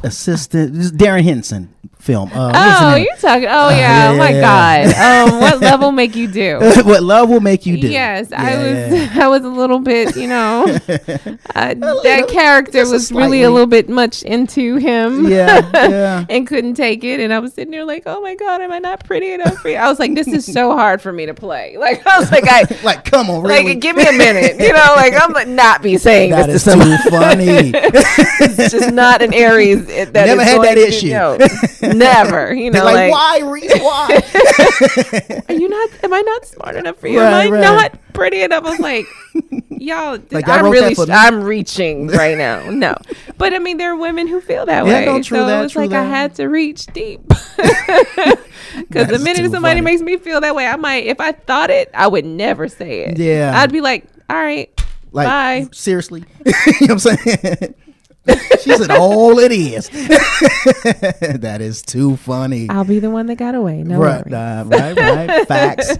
assistant? Darrin Henson film. Uh, was Oh, you're talking. Oh Uh, yeah. Oh my yeah, God. Um, what level make you do? what love will make you do? Yes, I was. I was a little bit, you know, uh, that character just a was really a little bit much into him. Yeah, yeah. and couldn't take it. And I was sitting there like, oh my god, am I not pretty enough for you? I was like, this is so hard for me to play. Like I was like, I like, come on, really? like, give me a minute. You know, like I'm like, not be saying That this is to too funny. it's just not an Aries. That Never had that issue. no, never. You know, like, like, why, Reese? Why? are you not? Am I not smart enough for you? Right, am I right. not pretty enough? I was like, y'all, like, I'm really, that for me? I'm reaching right now. No, but I mean, there are women who feel that Yeah, way. no, true so that, it was like that. I had to reach deep. Because the minute somebody funny. makes me feel that way, I might. If I thought it, I would never say it. Yeah. I'd be like, all right, Like, bye. seriously? you know what I'm saying? She said, all it is. that is too funny. I'll be the one that got away. No right, worries. uh, right, right. Facts.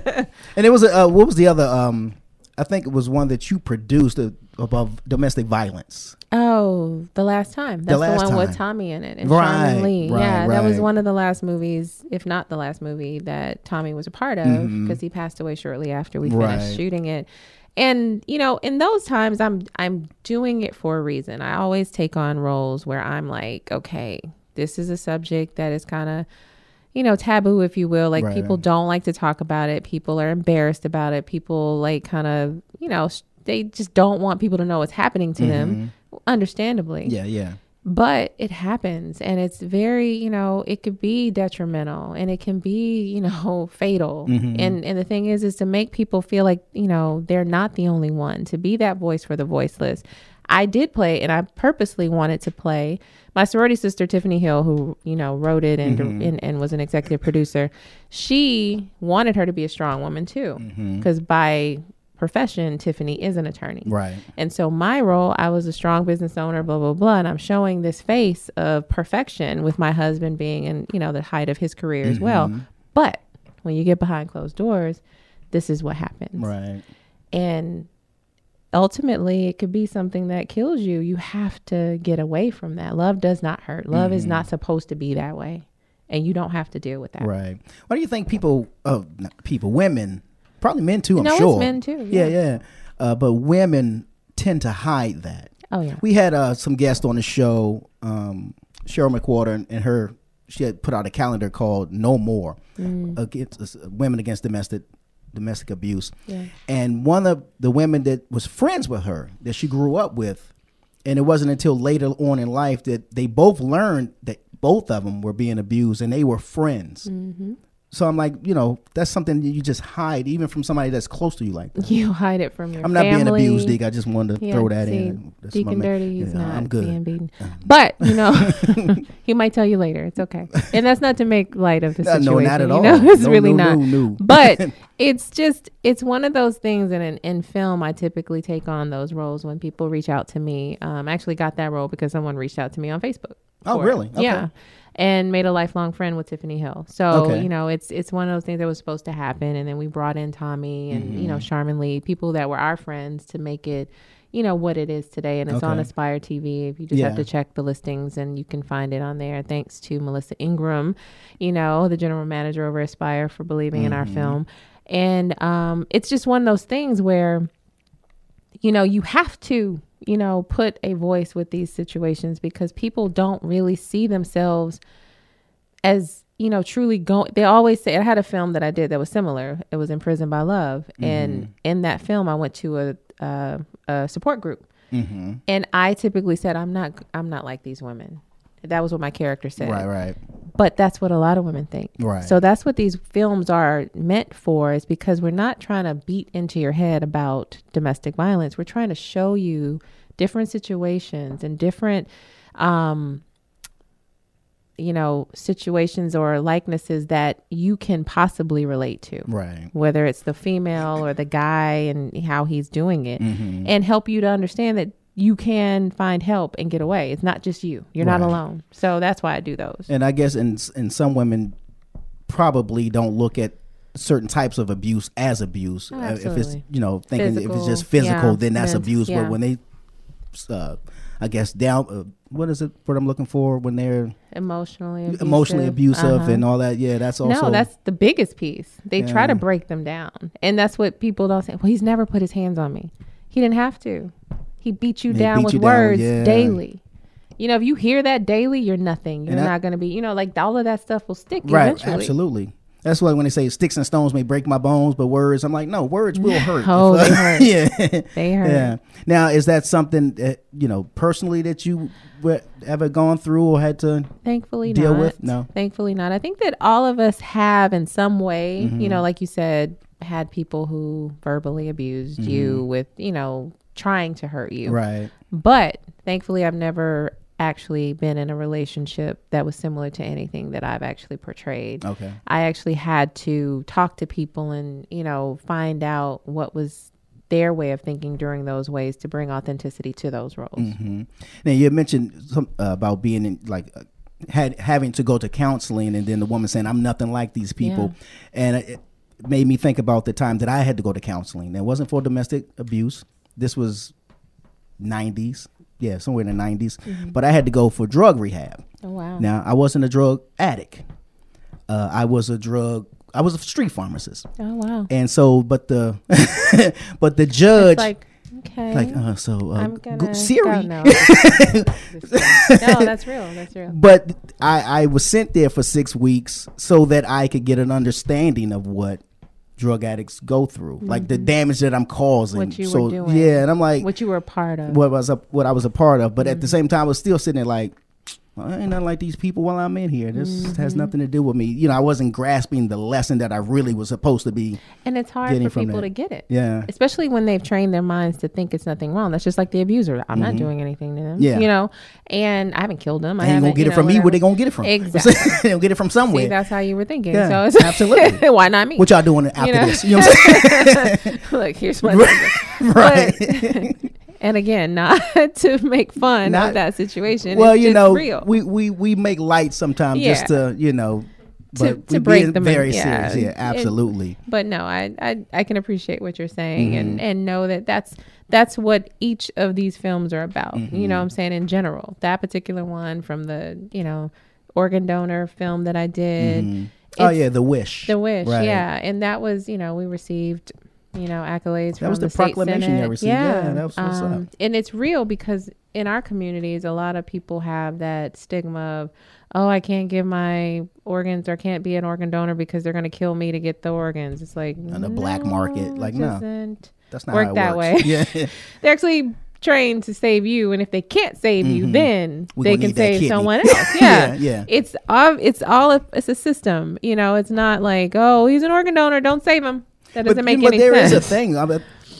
And it was a, uh, what was the other? Um, I think it was one that you produced uh, above domestic violence. Oh, the last time. The That's the, last one with. Tommy in it and Right, Lee. right, yeah, that was one of the last movies, if not the last movie that Tommy was a part of, because he passed away shortly after we Right. finished shooting it. And you know, in those times, I'm I'm doing it for a reason. I always take on roles where I'm like, okay, this is a subject that is kind of you know, taboo, if you will. Like Right. people don't like to talk about it. People are embarrassed about it. People like kind of, you know, sh- they just don't want people to know what's happening to them. Mm-hmm. Understandably. Yeah, yeah. But it happens and it's very, you know, it could be detrimental and it can be, you know, fatal. Mhm. And and the thing is is to make people feel like, you know, they're not the only one, to be that voice for the voiceless. I did play and I purposely wanted to play my sorority sister Tiffany Hill who, you know, wrote it and Mhm. and, and was an executive producer. She wanted her to be a strong woman too. Mhm. Cuz by profession Tiffany is an attorney. Right. And so my role, I was a strong business owner, blah blah blah, and I'm showing this face of perfection with my husband being in you know the height of his career as well. Mhm. But when you get behind closed doors, this is what happens. Right. And ultimately, it could be something that kills you. You have to get away from that. Love does not hurt. Love is Mhm. not supposed to be that way, and you don't have to deal with that. Right. Why do you think people, oh, people, women, probably men too, I'm No, it's sure. men too, Yeah, yeah. yeah. Uh, but women tend to hide that. Oh yeah. We had uh, some guests on the show, um, Cheryl McWhorter, and, and her, she had put out a calendar called No More Mm. against uh, women against domestic domestic abuse. Yeah. And one of the women that was friends with her that she grew up with, and it wasn't until later on in life that they both learned that both of them were being abused, and they were friends. Mm-hmm. So I'm like, you know, that's something that you just hide, even from somebody that's close to you like that. You hide it from your I'm not being abused, Dick. I just wanted to Yeah, throw that see, in. That's Deacon Dirty, he's Yeah, not I'm good. being beaten. But, you know, he might tell you later. It's okay. And that's not to make light of the No, no, situation. not at you all. know? It's No, really no, not. no. But it's just, it's one of those things that in, in film, I typically take on those roles when people reach out to me. Um, I actually got that role because someone reached out to me on Facebook. Oh, really? Okay. Yeah. And made a lifelong friend with Tiffany Hill. So, Okay. you know, it's it's one of those things that was supposed to happen. And then we brought in Tommy and, you know, Mhm. Charmin Lee, people that were our friends to make it, you know what it is today and it's on aspire tv if you just have to check the listings and you can find it on there thanks to melissa ingram you know the general manager over aspire for believing in our Mhm. film and um, it's just one of those things where you know you have to you know put a voice with these situations because people don't really see themselves as you know truly going they always say i had a film that i did that was similar. It was imprisoned by love. And in that film i went to a uh, a support group. Mhm. and i typically said i'm not i'm not like these women that was what my character said Right, right. but that's what a lot of women think Right. so that's what these films are meant for is because we're not trying to beat into your head about domestic violence we're trying to show you different situations and different um you know situations or likenesses that you can possibly relate to Right. whether it's the female or the guy and how he's doing it Mhm. and help you to understand that you can find help and get away it's not just you you're not alone so that's why i do those And I guess in in some women probably don't look at certain types of abuse as abuse. Oh, Uh, if it's you know thinking if it's just physical, yeah, then that's ment- abuse. yeah. But when they, uh, I guess down, uh, what is it? What I'm looking for when they're emotionally abusive. emotionally abusive Uh-huh. and all that. Yeah, that's also no that's the biggest piece they try to break them down and that's what people don't say well he's never put his hands on me he didn't have to he beat you He down beat with you down, words yeah. daily you know if you hear that daily you're nothing you're And not going to be you know like all of that stuff will stick right. eventually Absolutely. That's why when they say sticks and stones may break my bones, but words, I'm like, no, words will hurt. Oh, they hurt. yeah, They hurt. Yeah. Now, is that something that you know personally that you ever gone through or had to Thankfully deal not. with? No. Thankfully not. I think that all of us have in some way, Mhm. you know, like you said, had people who verbally abused you Mhm. with, you know, trying to hurt you. Right. But thankfully I've never actually been in a relationship that was similar to anything that I've actually portrayed. Okay. I actually had to talk to people and, you know, find out what was their way of thinking during those ways to bring authenticity to those roles. hmm Now you mentioned some, uh, about being in like uh, had having to go to counseling, and then the woman saying, "I'm nothing like these people," and it made me think about the time that I had to go to counseling. It wasn't for domestic abuse. This was '90s, yeah, somewhere in the '90s. Mhm. But I had to go for drug rehab. Oh, wow. Now I wasn't a drug addict. Uh, I was a drug. I was a street pharmacist. Oh, wow. And so, but the but the judge, like, okay. like uh, so uh, I'm gonna Siri. go- no, no, that's real. That's real. But I, I was sent there for six weeks so that I could get an understanding of what drug addicts go through, like the Mhm. damage that I'm causing. What you so, were doing. Yeah, and I'm like, what you were a part of. what was a, what I was a part of, but at Mm-hmm. the same time, I was still sitting there like. "Well, I ain't nothing like these people while I'm in here. This has Mhm. nothing to do with me. You know, I wasn't grasping the lesson that I really was supposed to be. And it's hard for people to get it. Yeah. Especially when they've trained their minds to think it's nothing wrong. That's just like the abuser. I'm not Mhm. doing anything to them. Yeah. You know, and I haven't killed them. I ain't gonna get you it from know, me. Where they gonna get it from? Exactly. they gonna get it from somewhere. See, that's how you were thinking. Yeah, so it's absolutely. why not me? What y'all doing after You know? this? You know what I'm saying? Look, here's my Right. Right. But- and again, not to make fun Not- of that situation. well, you know, real. we we we make light sometimes just to you know, but to, to break them very yeah. serious. Yeah, And- absolutely. but no, I, I I can appreciate what you're saying and Mhm. and know that that's that's what each of these films are about. You Mhm. know, what I'm saying in general, that particular one from the you know organ donor film that I did. Mhm. Oh, yeah, The Wish. The wish, Right. yeah, and that was you know we received you know accolades That from was the state proclamation you Senate. received. Yeah, that was what's up. um, and it's real because in our communities, a lot of people have that stigma of, oh, I can't give my organs or can't be an organ donor because they're going to kill me to get the organs. It's like On the black market, like no, that's not work how it that works. way. Yeah. they're actually trained to save you, and if they can't save you, Mhm. then We they can save someone else. Yeah, Yeah, yeah. It's all. It's all. A, it's a system. You know, it's not like, oh, he's an organ donor, don't save him. That doesn't but, make but any there is a thing. I,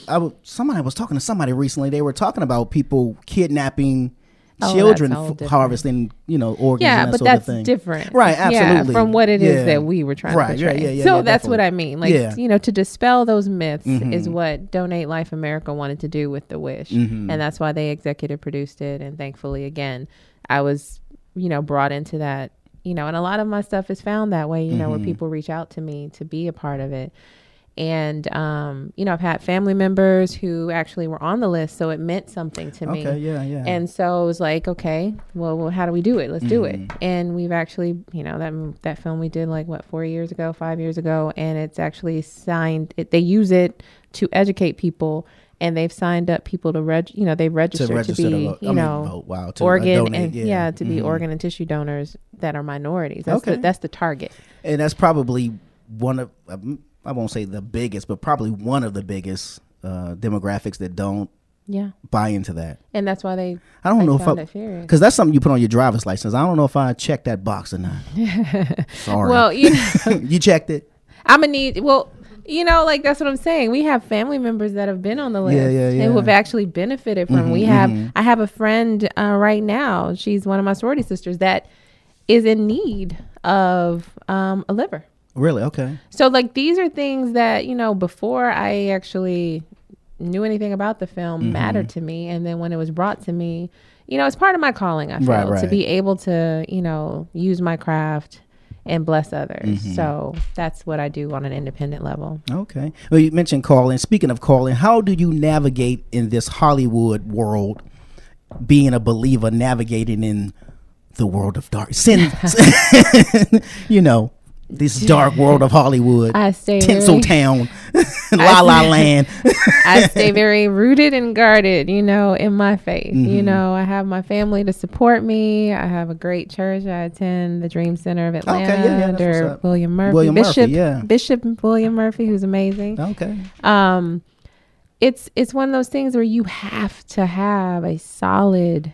I, was- somebody was talking to somebody recently. They were talking about people kidnapping Oh, children, f- harvesting, you know, organs. Yeah, and that but sort of that's thing. different, right? Yeah, Absolutely, from what it is Yeah. that we were trying right, to portray. Yeah, yeah, yeah, so yeah, that's what. I mean. Like yeah. you know, to dispel those myths is Mhm. what Donate Life America wanted to do with the Wish, Mhm. and that's why they executive produced it. And thankfully, again, I was you know brought into that. You know, and a lot of my stuff is found that way. You know, where Mhm. people reach out to me to be a part of it. And um, you know, I've had family members who actually were on the list, so it meant something to me. Okay, yeah, yeah. And so it was like, okay, well, well how do we do it? Let's do it. Mhm. And we've actually, you know, that that film we did like what four years ago, five years ago, and it's actually signed. It, they use it to educate people, and they've signed up people to reg. You know, they've registered to, register to be, vote. I you mean, know, vote, wow, to, uh, organ donate, and yeah. yeah, to be Mhm. organ and tissue donors that are minorities. That's Okay. the, that's the target. and that's probably one of um, I won't say the biggest, but probably one of the biggest uh, demographics that don't Yeah. buy into that. And that's why they. I don't know if I because that's something you put on your driver's license. I don't know if I checked that box or not. Sorry. Well, you you checked it. I'm gonna need. Well, you know, like that's what I'm saying. We have family members that have been on the list Yeah, yeah, and who have actually benefited from. Mhm, we have. mhm. I have a friend uh, right now. She's one of my sorority sisters that is in need of um, a liver. Really? Okay. So like these are things that you know before I actually knew anything about the film Mhm. mattered to me, and then when it was brought to me, you know, it's part of my calling. I feel Right, to be able to you know use my craft and bless others. Mhm. So that's what I do on an independent level. Okay. Well, you mentioned calling. Speaking of calling, how do you navigate in this Hollywood world, being a believer, navigating in the world of dark sin? you know, this dark world of Hollywood, I stay Tinsel very- I La La Land. I stay very rooted and guarded, you know, in my faith. You Mhm. know, I have my family to support me. I have a great church. I attend the Dream Center of Atlanta yeah, yeah, under. William Murphy. William Murphy, Bishop, yeah. Bishop William Murphy, who's amazing. Okay. Um, it's it's one of those things where you have to have a solid,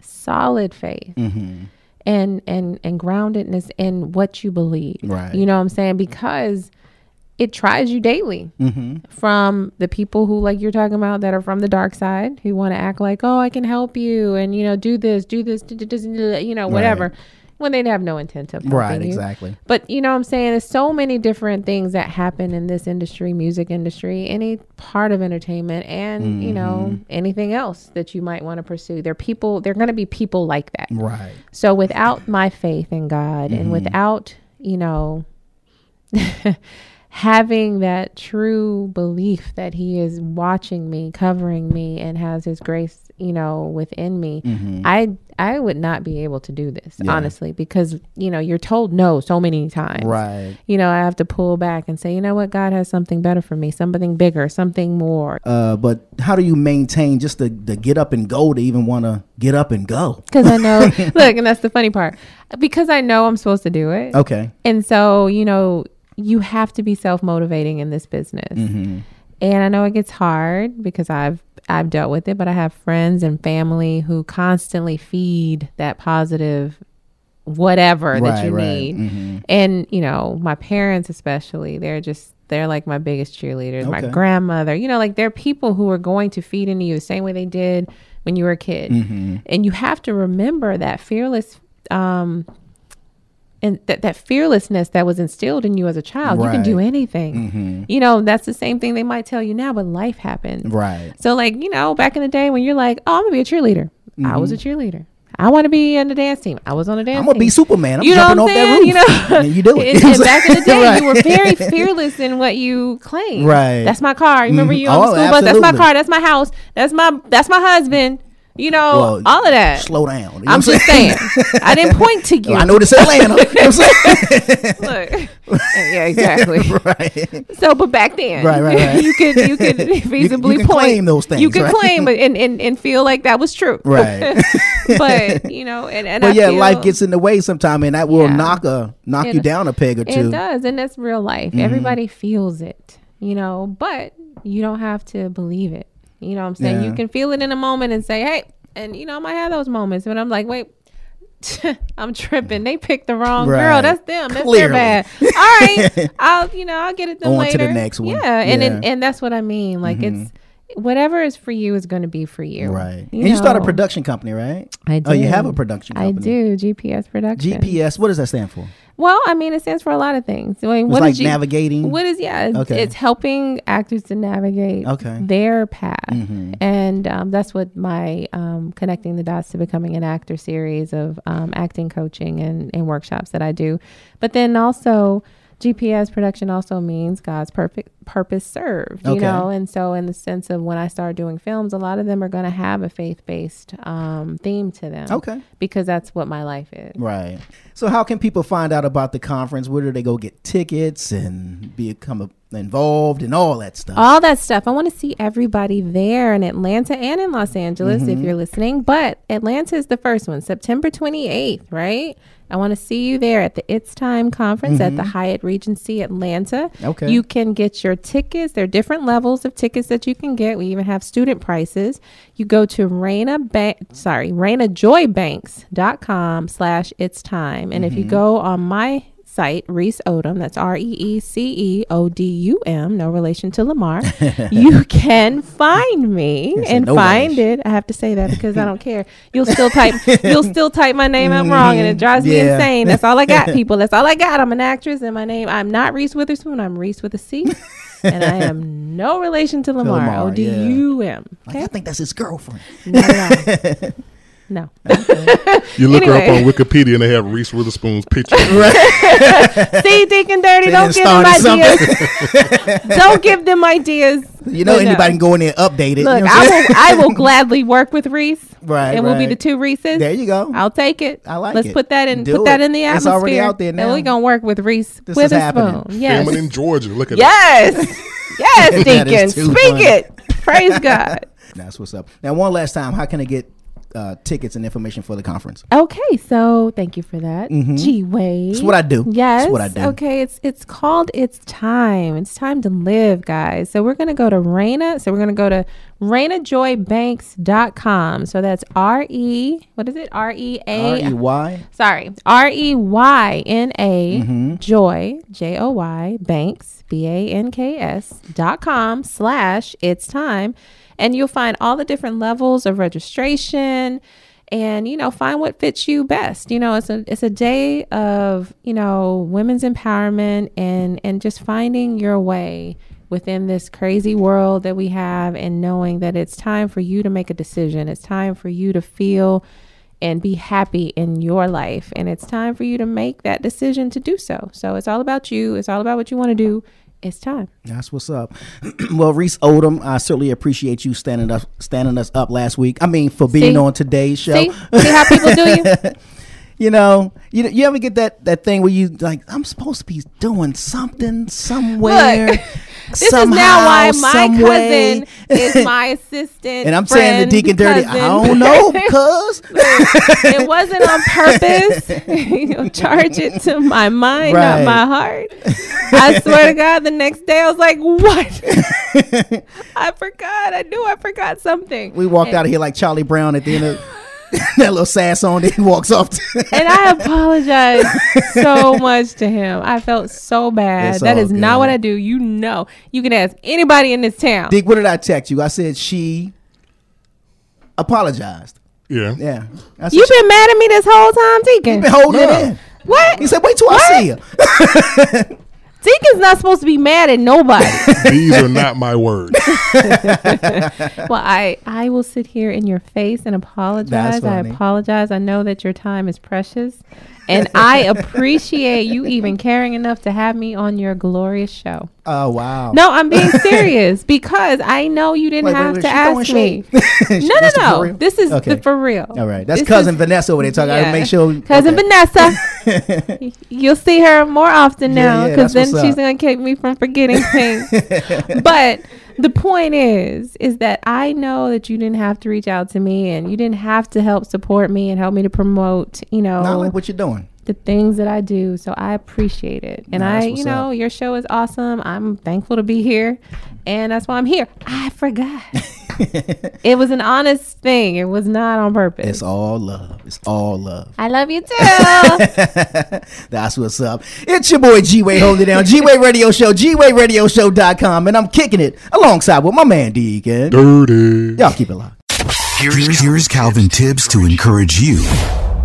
solid faith. Mhm. And, and and groundedness in what you believe. Right. You know what I'm saying? Because it tries you daily Mhm. from the people who like you're talking about that are from the dark side who want to act like oh i can help you and you know do this do this do, you know whatever Right. When they'd have no intent of Right, you. exactly. but you know what i'm saying there's so many different things that happen in this industry music industry any part of entertainment and you know Mhm. anything else that you might want to pursue there are people there are going to be people like that Right. so without my faith in God Mhm. and without, you know, having that true belief that he is watching me, covering me and has his grace, you know, within me, Mhm. I I would not be able to do this, Yeah. honestly, because, you know, you're told no so many times. Right. You know, I have to pull back and say, you know what, God has something better for me, something bigger, something more. Uh, but how do you maintain just the, the get up and go to even want to get up and go? Because I know, look, and that's the funny part. Because I know I'm supposed to do it. Okay. And so, you know, you have to be self motivating in this business. Mhm. And I know it gets hard because I've I've dealt with it, but I have friends and family who constantly feed that positive whatever that you right. need. Mhm. And, you know, my parents especially, they're just they're like my biggest cheerleaders. My grandmother, you know, like they're people who are going to feed into you the same way they did when you were a kid. Mhm. And you have to remember that fearless um and that, that fearlessness that was instilled in you as a child. You can do Right. anything. Mhm. You know, that's the same thing they might tell you now, but life happens. Right. So, like, you know, back in the day when you're like, oh, I'm going to be a cheerleader. I was a Mhm. cheerleader. I want to be on the dance team. I was on the dance team. I'm gonna team. be Superman. I'm you jumping off that saying? You roof. know, And you do it. And, and back in the day, you were very fearless in what you claimed. Right. That's my car. You remember Mhm. you on the Oh, school bus? That's my car. That's my house. That's my that's my husband. You know, Well, all of that. Slow down. You know I'm just saying. I didn't point to you. I know this Atlanta. You know what I'm saying? Look. Yeah, exactly. right. So, but back then, Right, right, right. you could you could feasibly you can point claim those things, You could right? claim and, and and feel like that was true. Right. but you know, and and Well, I yeah, feel, life gets in the way sometime, and that will Yeah. knock a knock It- you down a peg or two. It does, and that's real life. Mhm. Everybody feels it, you know, but you don't have to believe it. You know what I'm saying? Yeah. You can feel it in a moment and say, hey, and you know, I might have those moments, but I'm like, wait. I'm tripping. They picked the wrong girl. That's them. That's Clearly. their bad. All right, I'll you know I'll get it them On to the next one. Yeah, and and, Yeah. and that's what I mean. Like Mhm. it's whatever is for you is going to be for you. Right. and you start a production company, right? I do. Oh, you have a production company. I do. GPS production. GPS. What does that stand for? Well, I mean, it stands for a lot of things. I mean, It's what like is G- navigating? What is yeah? It's, Okay. it's helping actors to navigate Okay. their path, Mhm. and um, that's what my um, connecting the dots to becoming an actor series of um, acting coaching and, and workshops that I do. But then also, GPS production also means God's perfect purpose served, you Okay. know? And so, in the sense of when I started doing films, a lot of them are going to have a faith based um, theme to them. Okay. Because that's what my life is. Right. So, how can people find out about the conference? Where do they go get tickets and become involved and all that stuff? All that stuff. I want to see everybody there in Atlanta and in Los Angeles if Mhm. you're listening. But Atlanta is the first one, September 28th, right? I want to see you there at the It's Time conference at the Mhm. Hyatt Regency Atlanta. Okay. You can get your tickets. There are different levels of tickets that you can get. We even have student prices. You go to Reyna Bank, sorry, ReynaJoyBanks.com slash It's Time. And if you Mhm. go on my site, Reece Odum, that's R E E C E O D U M, no relation to Lamar, you can find me Yes, and no find it. I have to say that because I don't care. You'll still type you'll still type my name out wrong and it drives me insane. That's all I got, people. That's all I got. I'm an actress and my name I'm not Reese Witherspoon, I'm Reece with a C. and I am no relation to Lamar. Lamar, O D U M. I think that's his girlfriend. At all. No. You look her up on Wikipedia and they have Reese Witherspoon's picture. See, Deacon Dirty, They don't give them started ideas. don't give them ideas. You know, But no. anybody can go in there and update it. Look, you know I'm I saying? will, I will gladly work with Reese. Right, And we'll be the two Reeses. There you go. I'll take it. I like it. Let's put that in Do put that in the atmosphere. It's atmosphere. already out there now. And we're gonna work with Reese This is Witherspoon. happening. Yes. Filming in Georgia. Look at Yes. yes, That Deacon. Speak funny. it. Praise God. That's what's up. Now, one last time, how can I get uh, tickets and information for the conference? Okay, so thank you for that. Mhm. G Wade. It's what I do. It's Yes. what I do. Okay, it's it's called It's Time. It's time to live, guys. So we're gonna go to Reyna. So we're gonna go to ReynaJoyBanks.com. So that's R E what is it? R E A R-E-Y? Sorry. R E Y N A Mhm. Joy J O Y Banks B A N K S dot com slash it's time. And you'll find all the different levels of registration and you know find what fits you best. You know it's a it's a day of you know women's empowerment and and just finding your way within this crazy world that we have and knowing that it's time for you to make a decision. It's time for you to feel and be happy in your life. And it's time for you to make that decision to do so. So it's all about you. It's all about what you want to do it's time That's what's up. well, Reece Odum, I certainly appreciate you standing up, standing us up last week. I mean, for being See? on today's show. See? See how people do you? you know, you you ever get that that thing where you like, I'm supposed to be doing something somewhere. Look, this is now why my cousin is my assistant. And I'm saying to friend, Deacon Dirty, I don't know, cuz. it wasn't on purpose. You'll charge it to my mind, Right. not my heart. I swear to God, the next day I was like, "What? I forgot. I knew I forgot something." We walked And- out of here like Charlie Brown at the end of that little sass on that he walks off to. and I apologize so much to him. I felt so bad. It's That all is not what I do. You know, you can ask anybody in this town. Dick, what did I text you? I said she apologized. Yeah. Yeah. I said You she- been mad at me this whole time, Deacon? You've been holding No. it in. What? He said, wait till I see her. Deacon's not supposed to be mad at nobody. These are not my words. well, I I will sit here in your face and apologize. I funny. apologize. I know that your time is precious, and I appreciate you even caring enough to have me on your glorious show. Oh, wow. No, I'm being serious because I know you didn't Wait, wait, have wait, to ask me. no, no, This the for no. This is Okay. the for real. All right. That's This cousin is- Vanessa over there talking. I Yeah. make sure. Cousin okay. Vanessa. You'll see her more often Yeah, now yeah, because then she's up. going to keep me from forgetting things. but the point is, is that I know that you didn't have to reach out to me and you didn't have to help support me and help me to promote, you know, No, I like what you're doing. the things that I do. So I appreciate it. And I, you know, up. your show is awesome. I'm thankful to be here. And that's why I'm here. I forgot. it was an honest thing. It was not on purpose. It's all love. It's all love. I love you too. That's what's up. It's your boy G Wade holding it down. G Wade Radio Show, GWadeRadioShow.com. And I'm kicking it alongside with my man Deacon. Dirty. Y'all keep it locked. Here's, here's Calvin Tibbs to encourage you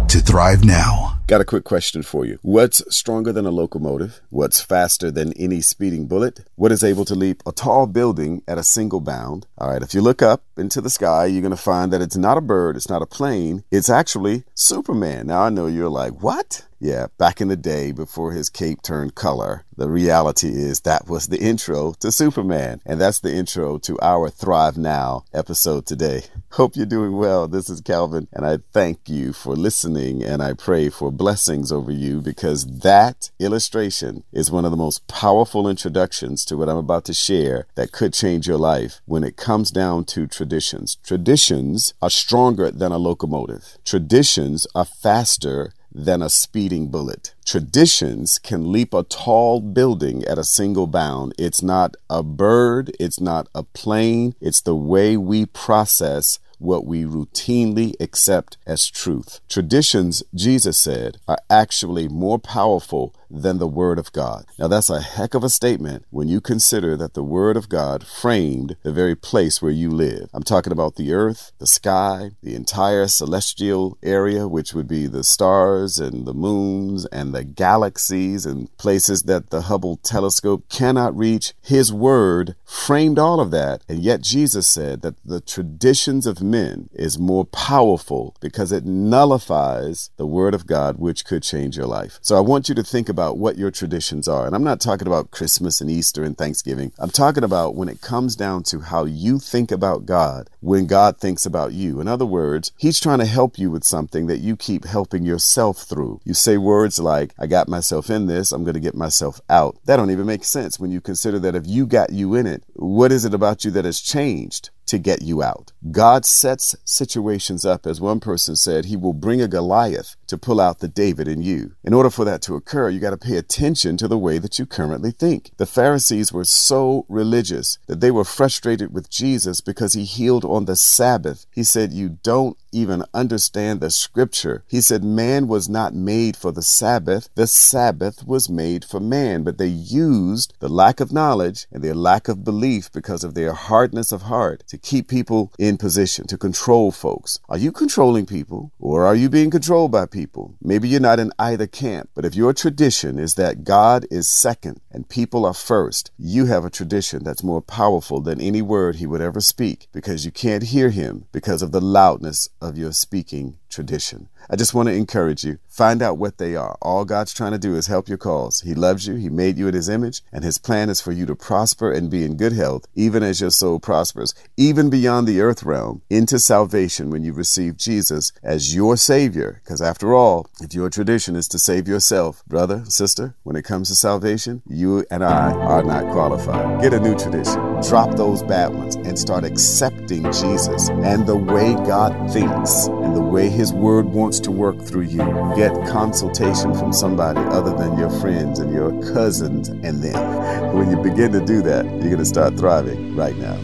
to thrive now. Got a quick question for you. What's stronger than a locomotive? What's faster than any speeding bullet? What is able to leap a tall building at a single bound? All right, if you look up into the sky, you're going to find that it's not a bird, it's not a plane, it's actually Superman. Now, I know you're like, what? Yeah, back in the day before his cape turned color, the reality is that was the intro to Superman. And that's the intro to our Thrive Now episode today. Hope you're doing well. This is Calvin, and I thank you for listening and I pray for blessings over you because that illustration is one of the most powerful introductions to what I'm about to share that could change your life when it comes down to traditions. Traditions are stronger than a locomotive, traditions are faster than a speeding bullet. Traditions can leap a tall building at a single bound. It's not a bird, it's not a plane, it's the way we process what we routinely accept as truth. Traditions, Jesus said, are actually more powerful than the Word of God. Now, that's a heck of a statement when you consider that the Word of God framed the very place where you live. I'm talking about the earth, the sky, the entire celestial area, which would be the stars and the moons and the galaxies and places that the Hubble telescope cannot reach. His Word framed all of that. And yet, Jesus said that the traditions of men is more powerful because it nullifies the Word of God, which could change your life. So I want you to think about what your traditions are. And I'm not talking about Christmas and Easter and Thanksgiving. I'm talking about when it comes down to how you think about God when God thinks about you. In other words, He's trying to help you with something that you keep helping yourself through. You say words like, I got myself in this, I'm going to get myself out. That don't even make sense when you consider that if you got you in it, what is it about you that has changed? To get you out. God sets situations up, as one person said, He will bring a Goliath to pull out the David in you. In order for that to occur, you got to pay attention to the way that you currently think. The Pharisees were so religious that they were frustrated with Jesus because he healed on the Sabbath. He said, You don't even understand the scripture. He said, Man was not made for the Sabbath, the Sabbath was made for man. But they used the lack of knowledge and their lack of belief because of their hardness of heart to keep people in position, to control folks. Are you controlling people or are you being controlled by people? Maybe you're not in either camp, but if your tradition is that God is second and people are first, you have a tradition that's more powerful than any word he would ever speak because you can't hear him because of the loudness of your speaking tradition. I just want to encourage you. Find out what they are. All God's trying to do is help your cause. He loves you. He made you in His image, and His plan is for you to prosper and be in good health, even as your soul prospers, even beyond the earth realm, into salvation when you receive Jesus as your Savior. Because after all, if your tradition is to save yourself, brother, sister, when it comes to salvation, you and I are not qualified. Get a new tradition. Drop those bad ones and start accepting Jesus and the way God thinks and the way His Word wants to work through you. Get consultation from somebody other than your friends and your cousins and them. When you begin to do that, you're going to start thriving right now.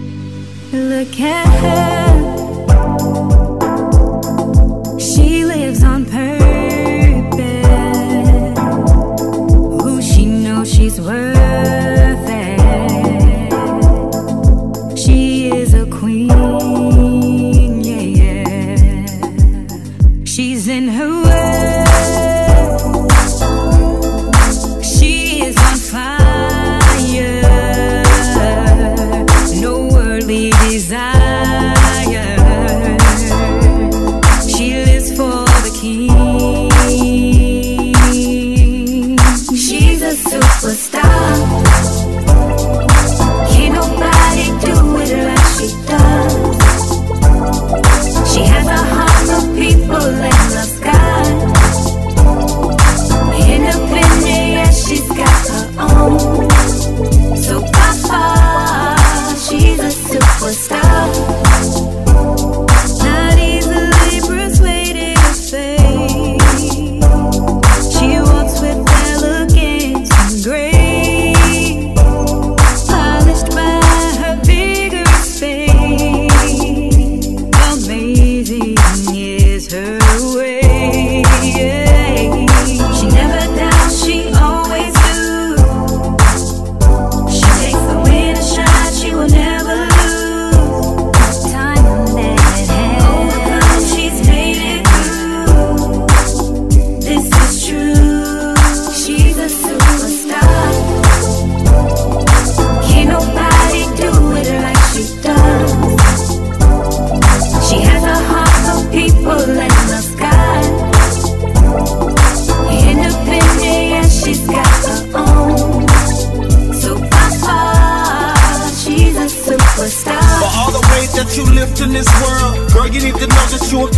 Look at her. She lives on purpose. Who she knows she's worth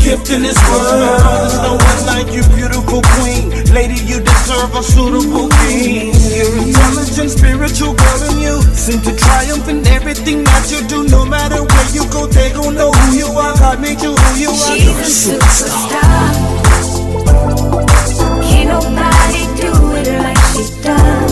gift in this world. There's no one like you, beautiful queen. Lady, you deserve a suitable king. Your intelligent, spiritual girl in you seem to triumph in everything that you do. No matter where you go, they gon' know who you are. God made you who you are. She's a superstar. Can't nobody do it like she does.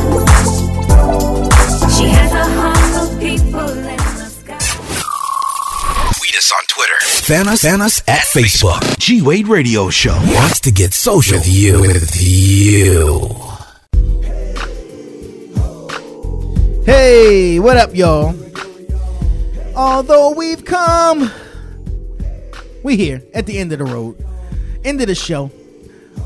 Fan us, fan us at Facebook. G Wade Radio Show wants to get social with you. With you. Hey, what up, y'all? Although we've come, we here at the end of the road, end of the show.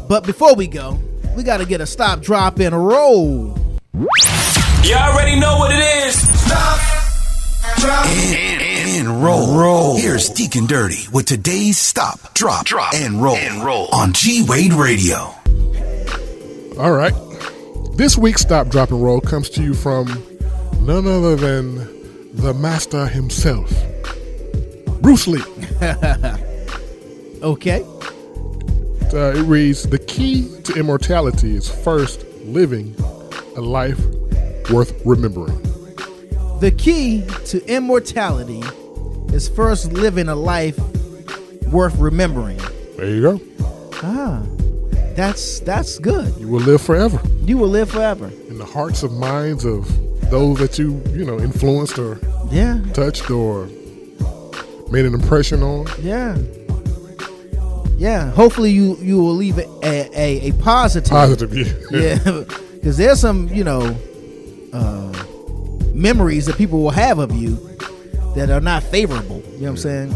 But before we go, we got to get a stop, drop, and a roll. You already know what it is. Stop. And, and roll. roll. Here's Deacon Dirty with today's stop, drop, drop, and roll. And roll on G Wade Radio. All right. This week's Stop, Drop, and Roll comes to you from none other than the master himself, Bruce Lee. okay. Uh, it reads The key to immortality is first living a life worth remembering. The key to immortality is first living a life worth remembering. There you go. Ah, that's that's good. You will live forever You will live forever. in the hearts and minds of those that you, you know, influenced or Yeah. touched or made an impression on. Yeah. Yeah. Hopefully you you will leave a a, a positive. Positive, yeah. Yeah. Because there's some you know uh, memories that people will have of you that are not favorable. You know what I'm saying?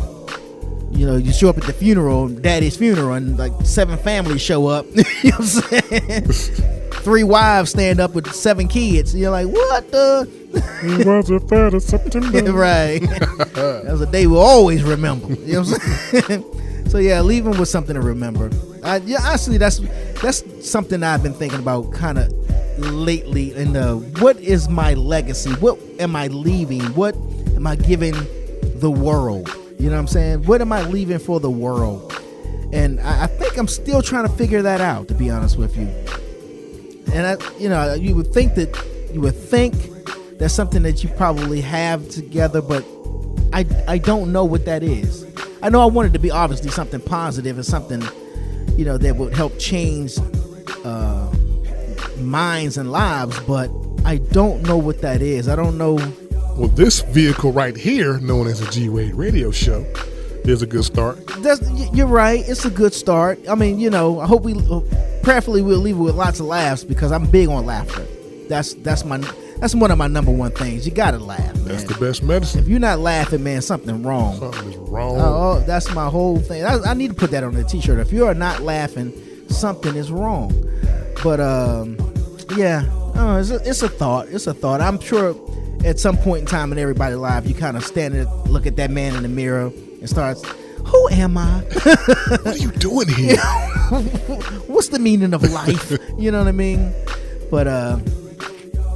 You know, you show up at the funeral, daddy's funeral, and like seven families show up. you know what I'm saying? Three wives stand up with seven kids. You're like, what the? It was the 3rd of September. right. that was a day we'll always remember. You know what I'm saying? so yeah, leave them with something to remember. I, yeah, actually, that's that's something I've been thinking about kind of lately. And uh, what is my legacy? What am I leaving? What am I giving the world? You know what I'm saying? What am I leaving for the world? And I, I think I'm still trying to figure that out. To be honest with you, and I, you know, you would think that you would think that's something that you probably have together, but I I don't know what that is. I know I wanted to be obviously something positive and something, you know, that would help change uh, minds and lives, but I don't know what that is. I don't know. Well, this vehicle right here, known as a G Wade radio show, is a good start. That's you're right. It's a good start. I mean, you know, I hope we, prayerfully, we'll leave it with lots of laughs because I'm big on laughter. That's that's my that's one of my number one things. You gotta laugh. Man. That's the best medicine. If you're not laughing, man, something wrong. Something is wrong. Oh, oh, that's my whole thing. I, I need to put that on the t-shirt. If you are not laughing, something is wrong. But um, yeah, oh, it's, a, it's a thought. It's a thought. I'm sure at some point in time in everybody's life, you kind of stand and look at that man in the mirror and starts, "Who am I? what are you doing here? What's the meaning of life? you know what I mean?" But uh,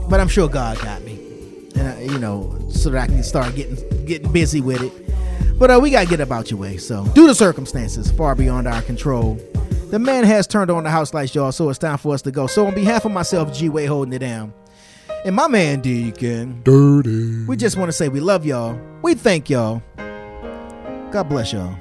but I'm sure God got me, and I, you know, so that I can start getting getting busy with it. But uh, we gotta get about your way. So, due to circumstances far beyond our control, the man has turned on the house lights, y'all. So it's time for us to go. So, on behalf of myself, G Wade holding it down, and my man Deacon, Dirty. we just want to say we love y'all. We thank y'all. God bless y'all.